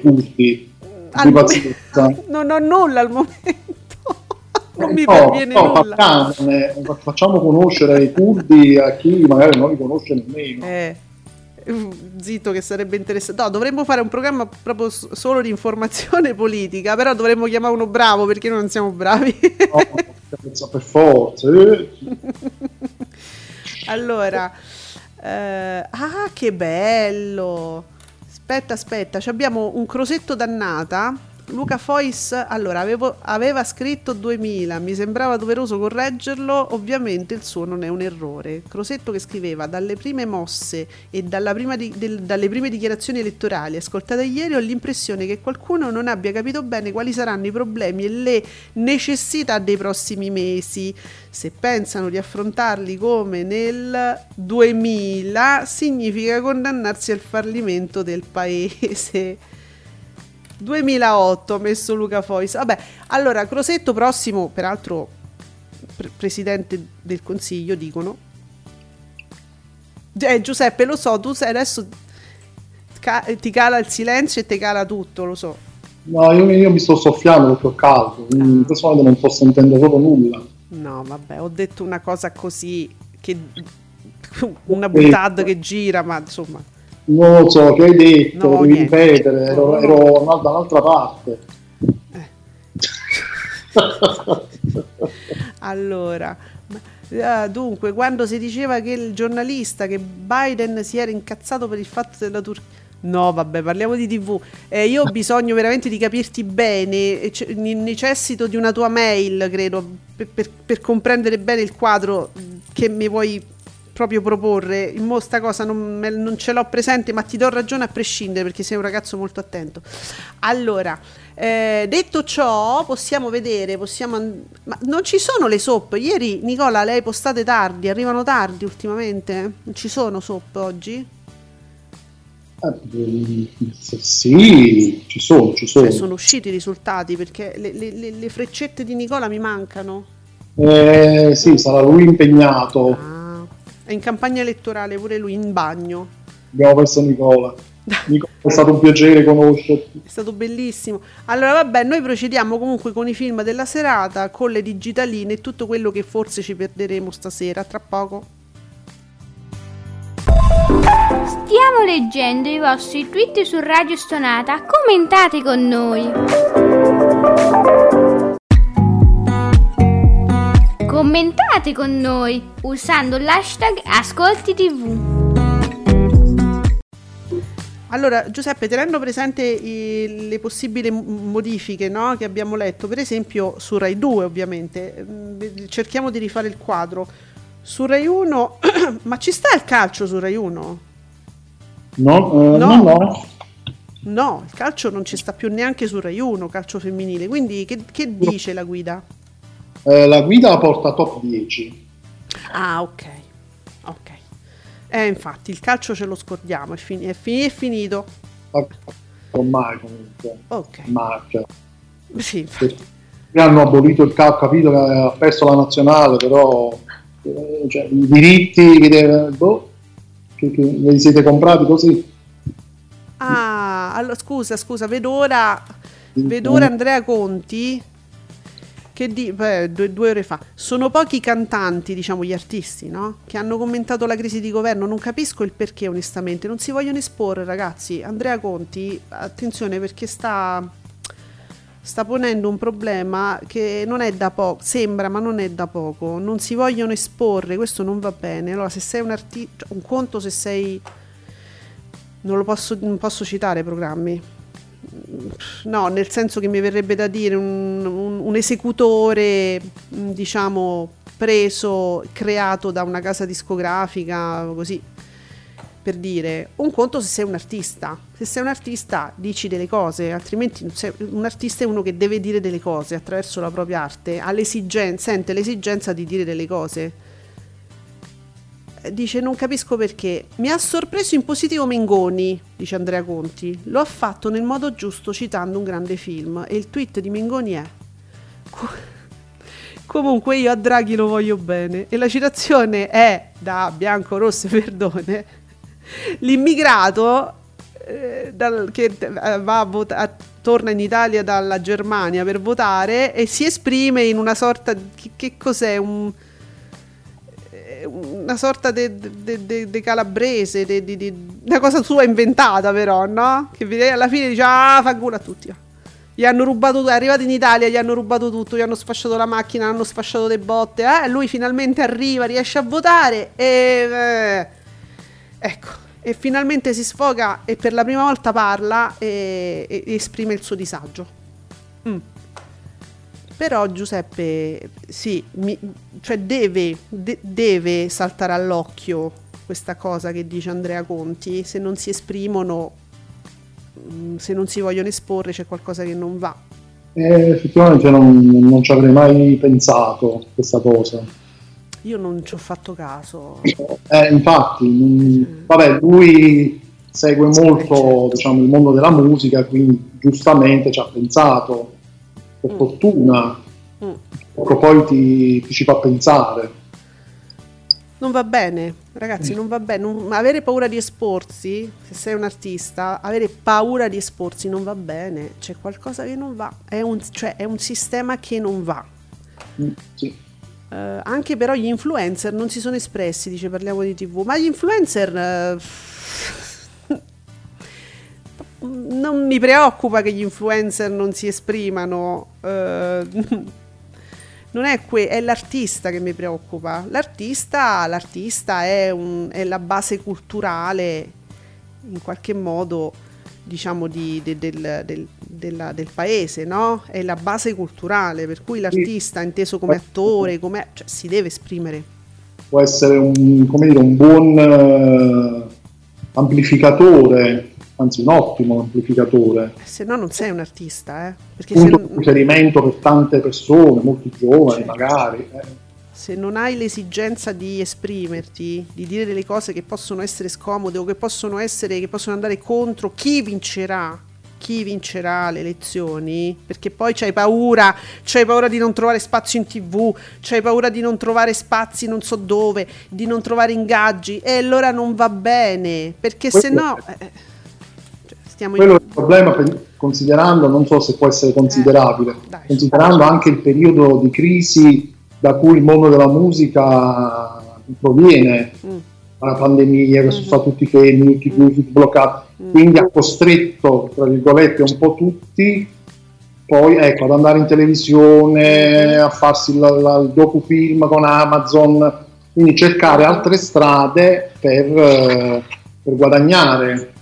[SPEAKER 6] al
[SPEAKER 7] di pazienza.
[SPEAKER 6] non ho nulla al momento. *laughs* non mi
[SPEAKER 7] No, no,
[SPEAKER 6] nulla.
[SPEAKER 7] facciamone, facciamo conoscere i curdi a chi magari non li conosce nemmeno.
[SPEAKER 6] Eh, *laughs* zitto che sarebbe interessante. No, dovremmo fare un programma proprio solo di informazione politica, però dovremmo chiamare uno bravo perché noi non siamo bravi.
[SPEAKER 7] No, per forza. eh. *laughs*
[SPEAKER 6] allora, eh, ah, che bello! Aspetta, aspetta, abbiamo un crosetto dannata. Luca Fois, allora, avevo- aveva scritto 2000, mi sembrava doveroso correggerlo, ovviamente il suo non è un errore. Crosetto che scriveva, dalle prime mosse e prima di- del- dalle prime dichiarazioni elettorali ascoltate ieri ho l'impressione che qualcuno non abbia capito bene quali saranno i problemi e le necessità dei prossimi mesi. Se pensano di affrontarli come nel 2000, significa condannarsi al fallimento del paese. 2008 ha messo Luca Fois. Vabbè, allora Crosetto prossimo, peraltro pre- presidente del consiglio, dicono. Eh, Giuseppe, lo so, tu sei adesso ca- ti cala il silenzio e ti cala tutto, lo so.
[SPEAKER 7] No, io, io mi sto soffiando perché ho caldo, in questo momento non sto sentendo proprio nulla.
[SPEAKER 6] No, vabbè, ho detto una cosa così che *laughs* una buttata che gira, ma insomma.
[SPEAKER 7] Non lo so, che hai detto,
[SPEAKER 6] No,
[SPEAKER 7] devi
[SPEAKER 6] niente.
[SPEAKER 7] ripetere, ero,
[SPEAKER 6] No, no.
[SPEAKER 7] ero una- da un'altra parte. *laughs*
[SPEAKER 6] Allora, ma- ah, dunque, quando si diceva che il giornalista, che Biden si era incazzato per il fatto della Turchia. No, vabbè, parliamo di TV. Eh, io ho *laughs* bisogno veramente di capirti bene. ne- necessito di una tua mail, credo, per, per- per comprendere bene il quadro che mi vuoi proprio proporre. In mo sta cosa non, non ce l'ho presente, ma ti do ragione a prescindere perché sei un ragazzo molto attento. Allora, eh, detto ciò, possiamo vedere, possiamo and- ma non ci sono le soap. Ieri Nicola le hai postate tardi, arrivano tardi ultimamente? Non ci sono soap oggi?
[SPEAKER 7] Eh, sì, ci sono, ci sono.
[SPEAKER 6] Cioè, sono usciti i risultati perché le, le- le- le freccette di Nicola mi mancano.
[SPEAKER 7] Eh, sì, sarà lui impegnato.
[SPEAKER 6] Ah, è in campagna elettorale pure lui in bagno.
[SPEAKER 7] Abbiamo perso Nicola. *laughs* Nicola, è stato un piacere conoscerti.
[SPEAKER 6] È stato bellissimo. Allora, vabbè, noi procediamo comunque con i film della serata, con le digitaline e tutto quello che forse ci perderemo stasera. Tra poco.
[SPEAKER 5] Stiamo leggendo i vostri tweet su Radio Stonata. Commentate con noi. Commentate con noi usando l'hashtag Ascolti TV.
[SPEAKER 6] Allora, Giuseppe, tenendo presente i- le possibili modifiche no, che abbiamo letto, per esempio su Rai 2 ovviamente, mm, cerchiamo di rifare il quadro. Su Rai 1, *clears throat* ma ci sta il calcio su Rai 1?
[SPEAKER 7] No,
[SPEAKER 6] No.
[SPEAKER 7] eh, no, no.
[SPEAKER 6] No, il calcio non ci sta più neanche su Rai 1, calcio femminile. Quindi che, che dice la guida?
[SPEAKER 7] Eh, la guida la porta top 10.
[SPEAKER 6] Ah, ok. Ok. Eh, infatti, il calcio ce lo scordiamo, è, fini- è fini- è finito.
[SPEAKER 7] Ormai comunque.
[SPEAKER 6] Ok.
[SPEAKER 7] Marca.
[SPEAKER 6] Sì, infatti.
[SPEAKER 7] Hanno abolito il calcio, capito che ha perso la nazionale, però eh, cioè, i diritti che, deve- boh, che, che li siete comprati così.
[SPEAKER 6] Ah, allora, scusa, scusa, vedo ora, vedo ora Andrea Conti che di, beh, due, due ore fa. Sono pochi i cantanti, diciamo gli artisti, no? Che hanno commentato la crisi di governo. Non capisco il perché, onestamente. Non si vogliono esporre, ragazzi. Andrea Conti, attenzione perché sta, sta ponendo un problema che non è da poco, sembra, ma non è da poco. Non si vogliono esporre, questo non va bene. Allora, se sei un artista, un conto se sei non lo posso, non posso citare programmi. No, nel senso che mi verrebbe da dire un, un- un esecutore, mh, diciamo, preso, creato da una casa discografica, così per dire. Un conto se sei un artista. Se sei un artista dici delle cose, altrimenti sei- un artista è uno che deve dire delle cose attraverso la propria arte, ha l'esigenza, sente l'esigenza di dire delle cose dice non capisco perché. Mi ha sorpreso in positivo Mengoni, dice Andrea Conti. Lo ha fatto nel modo giusto citando un grande film e il tweet di Mengoni è "Co- *laughs* Comunque io a Draghi lo voglio bene e la citazione è da Bianco Rosso *laughs* e Verdone. L'immigrato eh, dal- che eh, va a vota- torna in Italia dalla Germania per votare e si esprime in una sorta di- che, che cos'è un una sorta di calabrese, de- di- di- una cosa sua inventata però, no? Che alla fine dice, ah, fa culo a tutti. Gli hanno rubato, è arrivato in Italia, gli hanno rubato tutto, gli hanno sfasciato la macchina, hanno sfasciato le botte, eh? lui finalmente arriva, riesce a votare e... eh, ecco, e finalmente si sfoga e per la prima volta parla e- e esprime il suo disagio. Mm. Però Giuseppe, sì, mi- cioè deve, de- deve saltare all'occhio questa cosa che dice Andrea Conti, se non si esprimono, mm, se non si vogliono esporre c'è qualcosa che non va.
[SPEAKER 7] Eh, effettivamente non, non ci avrei mai pensato questa cosa.
[SPEAKER 6] Io non ci ho fatto caso.
[SPEAKER 7] Eh, infatti, mm, vabbè, lui segue molto diciamo, il mondo della musica, quindi giustamente ci ha pensato. Per
[SPEAKER 6] Mm.
[SPEAKER 7] fortuna,
[SPEAKER 6] Mm.
[SPEAKER 7] Ecco, poi ti, ti ci fa pensare.
[SPEAKER 6] Non va bene, ragazzi, non va bene. Non- avere paura di esporsi, se sei un artista, avere paura di esporsi non va bene. C'è qualcosa che non va. È un, cioè, è un sistema che non va.
[SPEAKER 7] Mm, sì.
[SPEAKER 6] Eh, anche però gli influencer non si sono espressi, dice parliamo di TV, ma gli influencer eh, non mi preoccupa che gli influencer non si esprimano. eh, non è, que- è l'artista che mi preoccupa. L'artista, l'artista è, un- è la base culturale, in qualche modo, diciamo, di- de- del, del- della- del paese, no? È la base culturale, per cui l'artista, inteso come attore, come, cioè, si deve esprimere.
[SPEAKER 7] Può essere un, come dire, un buon eh, amplificatore, anzi un ottimo amplificatore,
[SPEAKER 6] Se no non sei un artista, eh? Perché se
[SPEAKER 7] punto di
[SPEAKER 6] non,
[SPEAKER 7] riferimento per tante persone, molto giovani
[SPEAKER 6] Certo.
[SPEAKER 7] magari. eh.
[SPEAKER 6] se non hai l'esigenza di esprimerti, di dire delle cose che possono essere scomode o che possono essere, che possono andare contro chi vincerà, chi vincerà le elezioni, perché poi c'hai paura, c'hai paura di non trovare spazio in tv, c'hai paura di non trovare spazi non so dove, di non trovare ingaggi, e allora non va bene, perché se no... eh, stiamo in-
[SPEAKER 7] Quello è il problema, considerando, non so se può essere considerabile,
[SPEAKER 6] Eh,
[SPEAKER 7] considerando anche il periodo di crisi da cui il mondo della musica proviene,
[SPEAKER 6] Mm.
[SPEAKER 7] la pandemia, che sono
[SPEAKER 6] Mhm.
[SPEAKER 7] stati tutti fermi, tutti chiusi, tutti bloccati,
[SPEAKER 6] Mm.
[SPEAKER 7] quindi ha costretto, tra virgolette, un po' tutti poi ecco, ad andare in televisione, a farsi il, la- il docufilm con Amazon, quindi cercare altre strade per, eh, per guadagnare.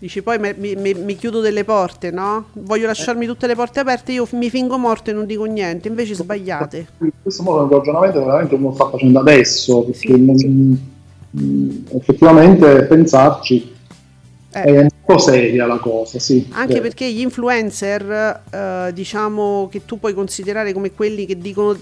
[SPEAKER 6] Eh. Dici poi me- mi, mi- mi chiudo delle porte, no? Voglio lasciarmi tutte le porte aperte, io mi fingo morto e non dico niente, invece sbagliate.
[SPEAKER 7] In questo modo il ragionamento veramente uno sta facendo adesso, perché non- mm, effettivamente pensarci
[SPEAKER 6] Eh.
[SPEAKER 7] è un po' seria la cosa, sì.
[SPEAKER 6] Anche
[SPEAKER 7] Eh,
[SPEAKER 6] perché gli influencer, eh, diciamo che tu puoi considerare come quelli che dicono,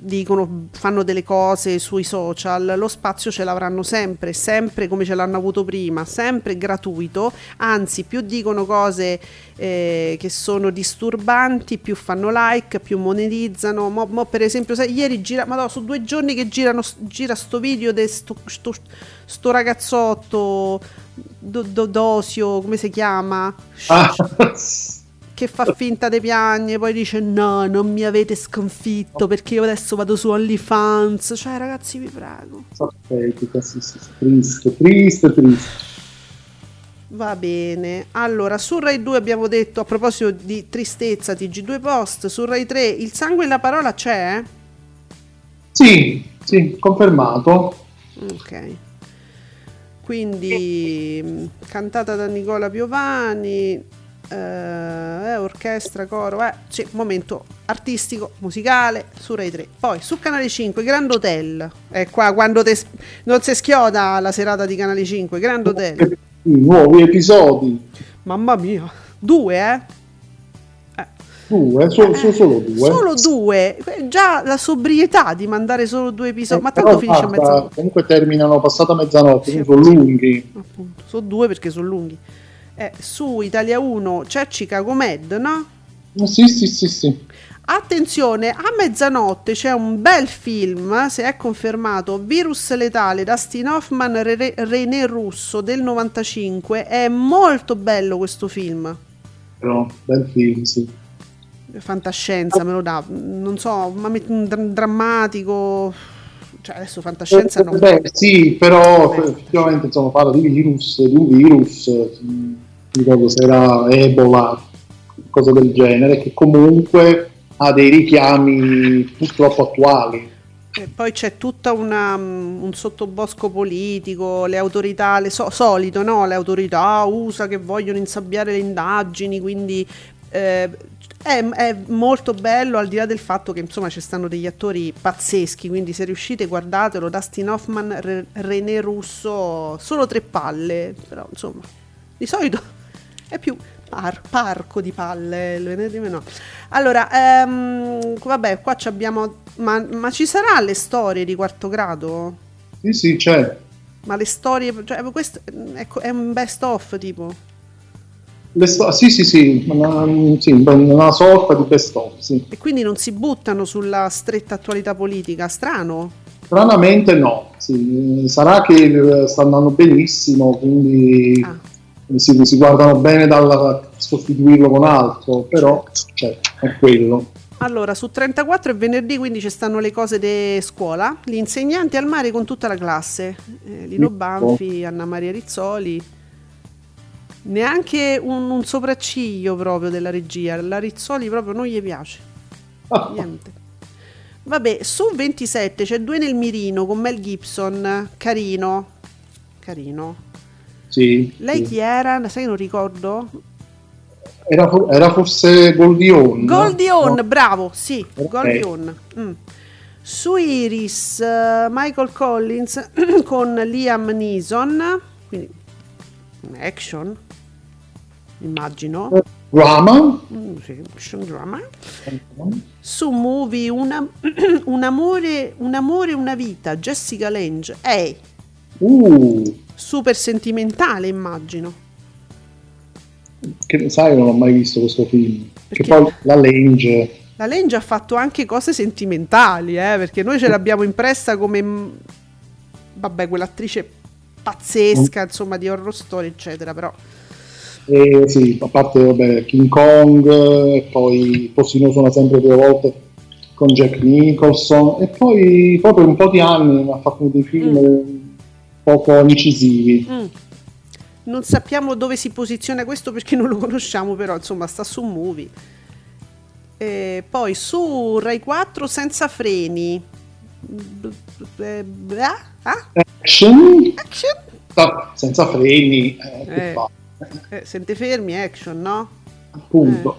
[SPEAKER 6] dicono, fanno delle cose sui social, lo spazio ce l'avranno sempre, sempre come ce l'hanno avuto prima, sempre gratuito, anzi più dicono cose eh, che sono disturbanti, più fanno like, più monetizzano. Mo, mo per esempio, sai, ieri gira, ma no, sono due giorni che girano, gira sto video di sto, sto, sto ragazzotto Do- Do- Dosio, come si chiama?
[SPEAKER 7] ah, *laughs*
[SPEAKER 6] Che fa finta di piagne, poi dice no, non mi avete sconfitto perché io adesso vado su OnlyFans. Cioè, ragazzi, vi prego.
[SPEAKER 7] patetica, sì, sì, sì, triste, triste, triste.
[SPEAKER 6] Va bene. Allora, su Rai 2 abbiamo detto a proposito di tristezza, TG2 Post, su Rai 3 il sangue e la parola c'è?
[SPEAKER 7] Sì, sì, confermato.
[SPEAKER 6] Ok. Quindi mh, cantata da Nicola Piovani, eh, eh, orchestra, coro, eh, sì, momento artistico, musicale su Rai 3. Poi su Canale 5 Grand Hotel. È qua quando te- non si schioda la serata di Canale 5, Grand Hotel.
[SPEAKER 7] Nuovi episodi,
[SPEAKER 6] Mamma mia, due, eh?
[SPEAKER 7] due, so- so- solo due.
[SPEAKER 6] Solo due. Già la sobrietà di mandare solo due episodi, ma
[SPEAKER 7] Eh,
[SPEAKER 6] tanto
[SPEAKER 7] però
[SPEAKER 6] finisce a mezzanotte.
[SPEAKER 7] Comunque terminano passata mezzanotte,
[SPEAKER 6] Sì,
[SPEAKER 7] sono lunghi.
[SPEAKER 6] appunto, sono due perché sono lunghi. Eh, su Italia 1 c'è Chicago Med, no?
[SPEAKER 7] Sì, sì, sì, sì.
[SPEAKER 6] Attenzione, a mezzanotte c'è un bel film, se è confermato, Virus letale, Dustin Hoffman, Re- Re- René Russo del 95. È molto bello questo film.
[SPEAKER 7] Però, bel film, sì.
[SPEAKER 6] Fantascienza me lo dà, non so, ma un dr- drammatico. Cioè, adesso fantascienza no.
[SPEAKER 7] Eh, Beh, sì, però effettivamente insomma, parla di virus, di un virus, eh, non ricordo se era Ebola, cosa del genere, che comunque ha dei richiami purtroppo attuali.
[SPEAKER 6] E poi c'è tutta una, mm, un sottobosco politico, le autorità, le so- solito, no? Le autorità USA che vogliono insabbiare le indagini, quindi eh, è, è molto bello al di là del fatto che insomma ci stanno degli attori pazzeschi, quindi se riuscite guardatelo, Dustin Hoffman, Re- René Russo, solo tre palle, però insomma, di solito è più par- parco di palle, il venerdì no. Allora, ehm, vabbè, qua ci abbiamo, ma, ma ci saranno le storie di quarto grado?
[SPEAKER 7] Sì, sì, c'è.
[SPEAKER 6] Ma le storie, cioè questo è, è un best of tipo?
[SPEAKER 7] Le sto- sì, sì, sì, una, sì, una sorta di best of, sì.
[SPEAKER 6] E quindi non si buttano sulla stretta attualità politica, strano?
[SPEAKER 7] Stranamente no, sì. sarà che eh, sta andando benissimo, quindi
[SPEAKER 6] Ah.
[SPEAKER 7] Si, si guardano bene dal sostituirlo con altro, però cioè, è quello.
[SPEAKER 6] Allora, su 34 è venerdì, quindi ci stanno le cose di scuola. Gli insegnanti al mare con tutta la classe. Eh, Lino
[SPEAKER 7] Ecco.
[SPEAKER 6] Banfi, Anna Maria Rizzoli. Neanche un, un sopracciglio proprio della regia. La Rizzoli proprio non gli piace. *laughs* Niente. Vabbè, su 27 c'è due nel mirino con Mel Gibson. Carino. Carino.
[SPEAKER 7] Sì,
[SPEAKER 6] Lei
[SPEAKER 7] sì.
[SPEAKER 6] chi era? Sai non ricordo?
[SPEAKER 7] Era, for- era forse Goldion.
[SPEAKER 6] Goldie On,
[SPEAKER 7] No.
[SPEAKER 6] bravo, sì,
[SPEAKER 7] Ok.
[SPEAKER 6] Goldie On. Mm. Su Iris, eh, Michael Collins *clears throat* con Liam Neeson, quindi action, immagino.
[SPEAKER 7] Drama.
[SPEAKER 6] Mm, sì, action drama. Su Movie, una- *clears throat* un, amore, un amore, una vita, Jessica Lange. Ehi,
[SPEAKER 7] Uh,
[SPEAKER 6] super sentimentale, immagino.
[SPEAKER 7] che sai, non ho mai visto questo film.
[SPEAKER 6] Perché?
[SPEAKER 7] Che poi la Lange.
[SPEAKER 6] La Lange ha fatto anche cose sentimentali, eh, perché noi ce l'abbiamo impressa come, mm, vabbè, quell'attrice pazzesca, insomma, di horror story, eccetera, però...
[SPEAKER 7] E sì, a parte vabbè, King Kong, e poi Possino suona sempre due volte con Jack Nicholson, e poi proprio un po' di anni ha fatto dei film poco incisivi.
[SPEAKER 6] mm. Non sappiamo dove si posiziona questo perché non lo conosciamo, però insomma sta su Movie. E poi su Rai 4 senza freni. Eh, ah?
[SPEAKER 7] Action,
[SPEAKER 6] Action?
[SPEAKER 7] sta- senza freni, eh,
[SPEAKER 6] Eh. Eh, sente fermi, action, no?
[SPEAKER 7] Appunto.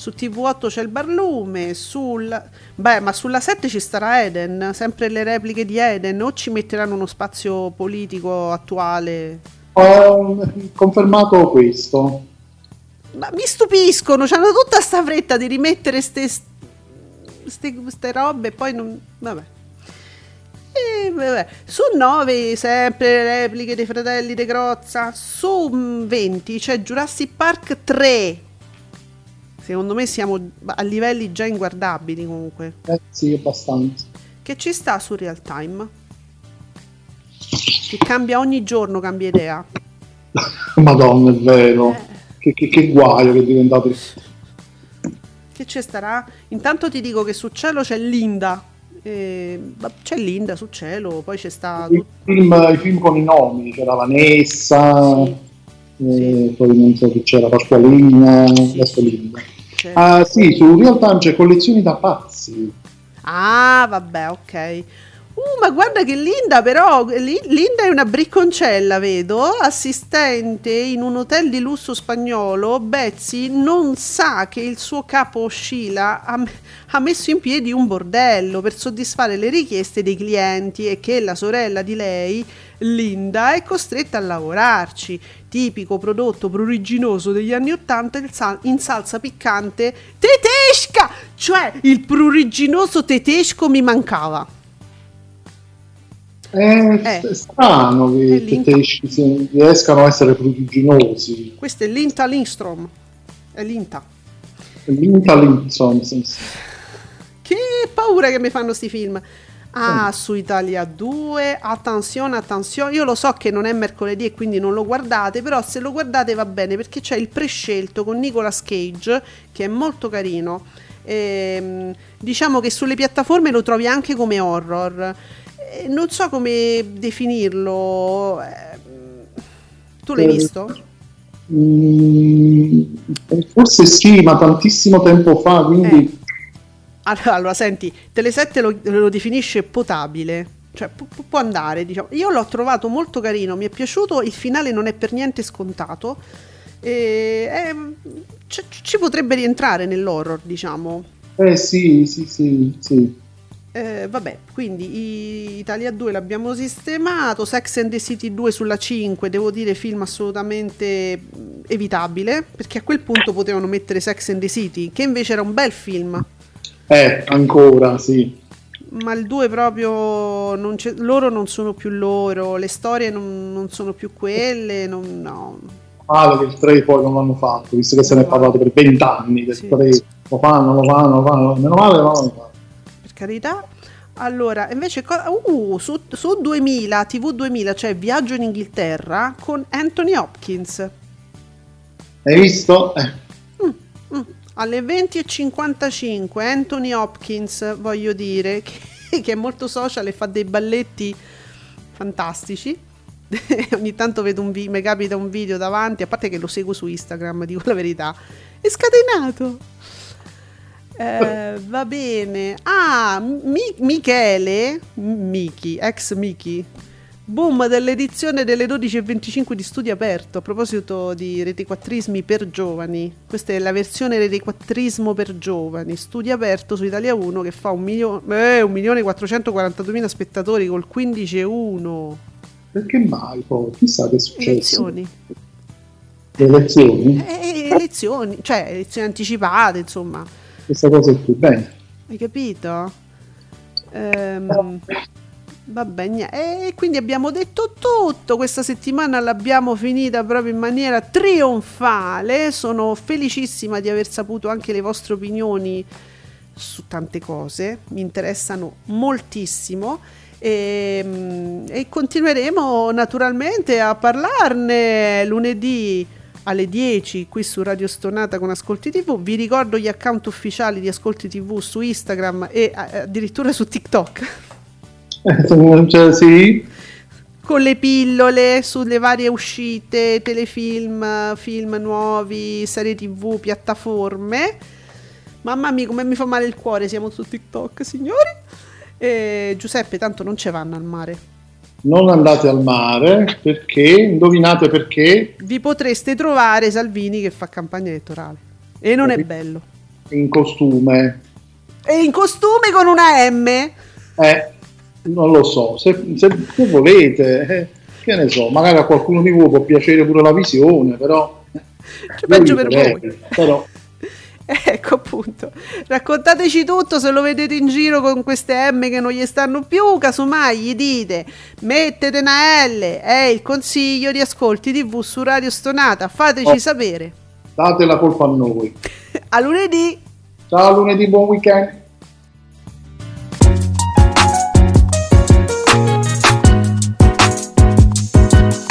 [SPEAKER 6] Su TV8 c'è il barlume, sul... Beh, ma sulla 7 ci starà Eden, sempre le repliche di Eden, o ci metteranno uno spazio politico attuale.
[SPEAKER 7] Ho confermato questo.
[SPEAKER 6] Ma mi stupiscono, hanno tutta sta fretta di rimettere ste, ste, ste robe e poi non... Vabbè. E vabbè. Su 9 sempre le repliche dei fratelli De Crozza. Su mm, 20 c'è Jurassic Park 3. Secondo me siamo a livelli già inguardabili comunque.
[SPEAKER 7] Eh, sì, abbastanza.
[SPEAKER 6] Che ci sta su real time? Che cambia ogni giorno, cambia idea. *laughs*
[SPEAKER 7] Madonna, è vero.
[SPEAKER 6] Eh.
[SPEAKER 7] Che, che, che guaio che è diventato.
[SPEAKER 6] Che ci starà? Intanto ti dico che su cielo c'è Linda. Eh, c'è Linda su cielo, poi c'è sta.
[SPEAKER 7] I film, I film con i nomi, c'era Vanessa,
[SPEAKER 6] Sì.
[SPEAKER 7] eh, poi non so chi c'era, Pasqualina,
[SPEAKER 6] Sì.
[SPEAKER 7] Linda.
[SPEAKER 6] C'è-
[SPEAKER 7] Ah sì, su Real Time c'è collezioni da pazzi.
[SPEAKER 6] Ah, vabbè, ok. Uh, ma guarda che Linda, però, Li- Linda è una bricconcella, vedo, assistente in un hotel di lusso spagnolo. Betsy non sa che il suo capo Sheila ha, ha messo in piedi un bordello per soddisfare le richieste dei clienti e che la sorella di lei, Linda, è costretta a lavorarci. Tipico prodotto pruriginoso degli anni Ottanta in sal- in salsa piccante tedesca, cioè il pruriginoso tedesco mi mancava.
[SPEAKER 7] È
[SPEAKER 6] Eh.
[SPEAKER 7] s- strano che i tedeschi si- riescano a essere prodiginosi.
[SPEAKER 6] Questo è Linta Lindstrom. È Linta.
[SPEAKER 7] Linta sì, sì.
[SPEAKER 6] Che paura che mi fanno sti film. Ah, su Italia 2, attenzione, attenzione. Io lo so che non è mercoledì e quindi non lo guardate, però se lo guardate va bene perché c'è il prescelto con Nicolas Cage che è molto carino. Ehm, diciamo che sulle piattaforme lo trovi anche come horror. Eh, non so come definirlo. eh, tu l'hai
[SPEAKER 7] Eh,
[SPEAKER 6] visto?
[SPEAKER 7] Mm, forse sì, ma tantissimo tempo fa, quindi
[SPEAKER 6] Allora, allora, senti, Tele7 lo, lo definisce potabile, cioè pu- pu- può andare, diciamo. Io l'ho trovato molto carino, mi è piaciuto, il finale non è per niente scontato. E, ehm, ci- ci potrebbe rientrare nell'horror, diciamo.
[SPEAKER 7] eh sì, sì, sì, sì.
[SPEAKER 6] Eh, vabbè, quindi Italia 2 l'abbiamo sistemato, Sex and the City 2 sulla 5, devo dire film assolutamente mh, evitabile, perché a quel punto potevano mettere Sex and the City, che invece era un bel film.
[SPEAKER 7] Eh, ancora, sì.
[SPEAKER 6] Ma il 2 proprio non c'è- loro non sono più loro, le storie non, non sono più quelle, non- no.
[SPEAKER 7] Male che il 3 poi non l'hanno fatto, visto che se ne è parlato per 20 anni del
[SPEAKER 6] Sì.
[SPEAKER 7] 3. Lo fanno, lo fanno, lo fanno. Meno male, lo fanno.
[SPEAKER 6] per carità. Allora, invece uh, su, su 2000, TV 2000 c'è Viaggio in Inghilterra con Anthony Hopkins.
[SPEAKER 7] Hai visto? Eh,
[SPEAKER 6] alle 20.55 Anthony Hopkins, voglio dire, *laughs* che, che è molto social e fa dei balletti fantastici. *laughs* Ogni tanto vedo un video, mi capita un video davanti, a parte che lo seguo su Instagram, dico la verità. È scatenato. Eh, va bene. Ah, Mi- Michele, Miki, ex Miki. Boom dell'edizione delle 12.25 di Studio Aperto. A proposito di retequattrismi per giovani, questa è la versione retequattrismo per giovani. Studio Aperto su Italia 1 che fa un milione, eh, un milione 442.000 spettatori col 15,1.
[SPEAKER 7] perché mai poi? Chissà che è successo.
[SPEAKER 6] Elezioni.
[SPEAKER 7] Le elezioni?
[SPEAKER 6] Eh, elezioni, cioè elezioni anticipate, insomma.
[SPEAKER 7] Questa cosa è più bene.
[SPEAKER 6] Hai capito? Ehm, vabbè, nia- e quindi abbiamo detto tutto. Questa settimana l'abbiamo finita proprio in maniera trionfale. Sono felicissima di aver saputo anche le vostre opinioni su tante cose. Mi interessano moltissimo. E, mm, e continueremo naturalmente a parlarne lunedì alle 10 qui su Radio Stonata con Ascolti TV. Vi ricordo gli account ufficiali di Ascolti TV su Instagram e eh, addirittura su TikTok *laughs*
[SPEAKER 7] cioè, sì,
[SPEAKER 6] con le pillole sulle varie uscite, telefilm, film nuovi, serie TV, piattaforme. Mamma mia, come mi fa male il cuore, siamo su TikTok, signori. E Giuseppe, tanto non ci vanno al mare.
[SPEAKER 7] non andate al mare perché, indovinate perché,
[SPEAKER 6] Vi potreste trovare Salvini che fa campagna elettorale. E non è bello.
[SPEAKER 7] in costume.
[SPEAKER 6] E in costume con una M.
[SPEAKER 7] Eh, non lo so, se, se- se volete, eh, che ne so, magari a qualcuno di voi può piacere pure la visione, però...
[SPEAKER 6] Cioè, peggio per voi.
[SPEAKER 7] Però, *laughs*
[SPEAKER 6] Ecco appunto, raccontateci tutto se lo vedete in giro con queste M che non gli stanno più, casomai gli dite mettete una L, è il consiglio di ascolti TV su Radio Stonata, fateci
[SPEAKER 7] Oh.
[SPEAKER 6] sapere.
[SPEAKER 7] date la colpa a noi. *laughs*
[SPEAKER 6] A lunedì!
[SPEAKER 7] Ciao lunedì, buon weekend.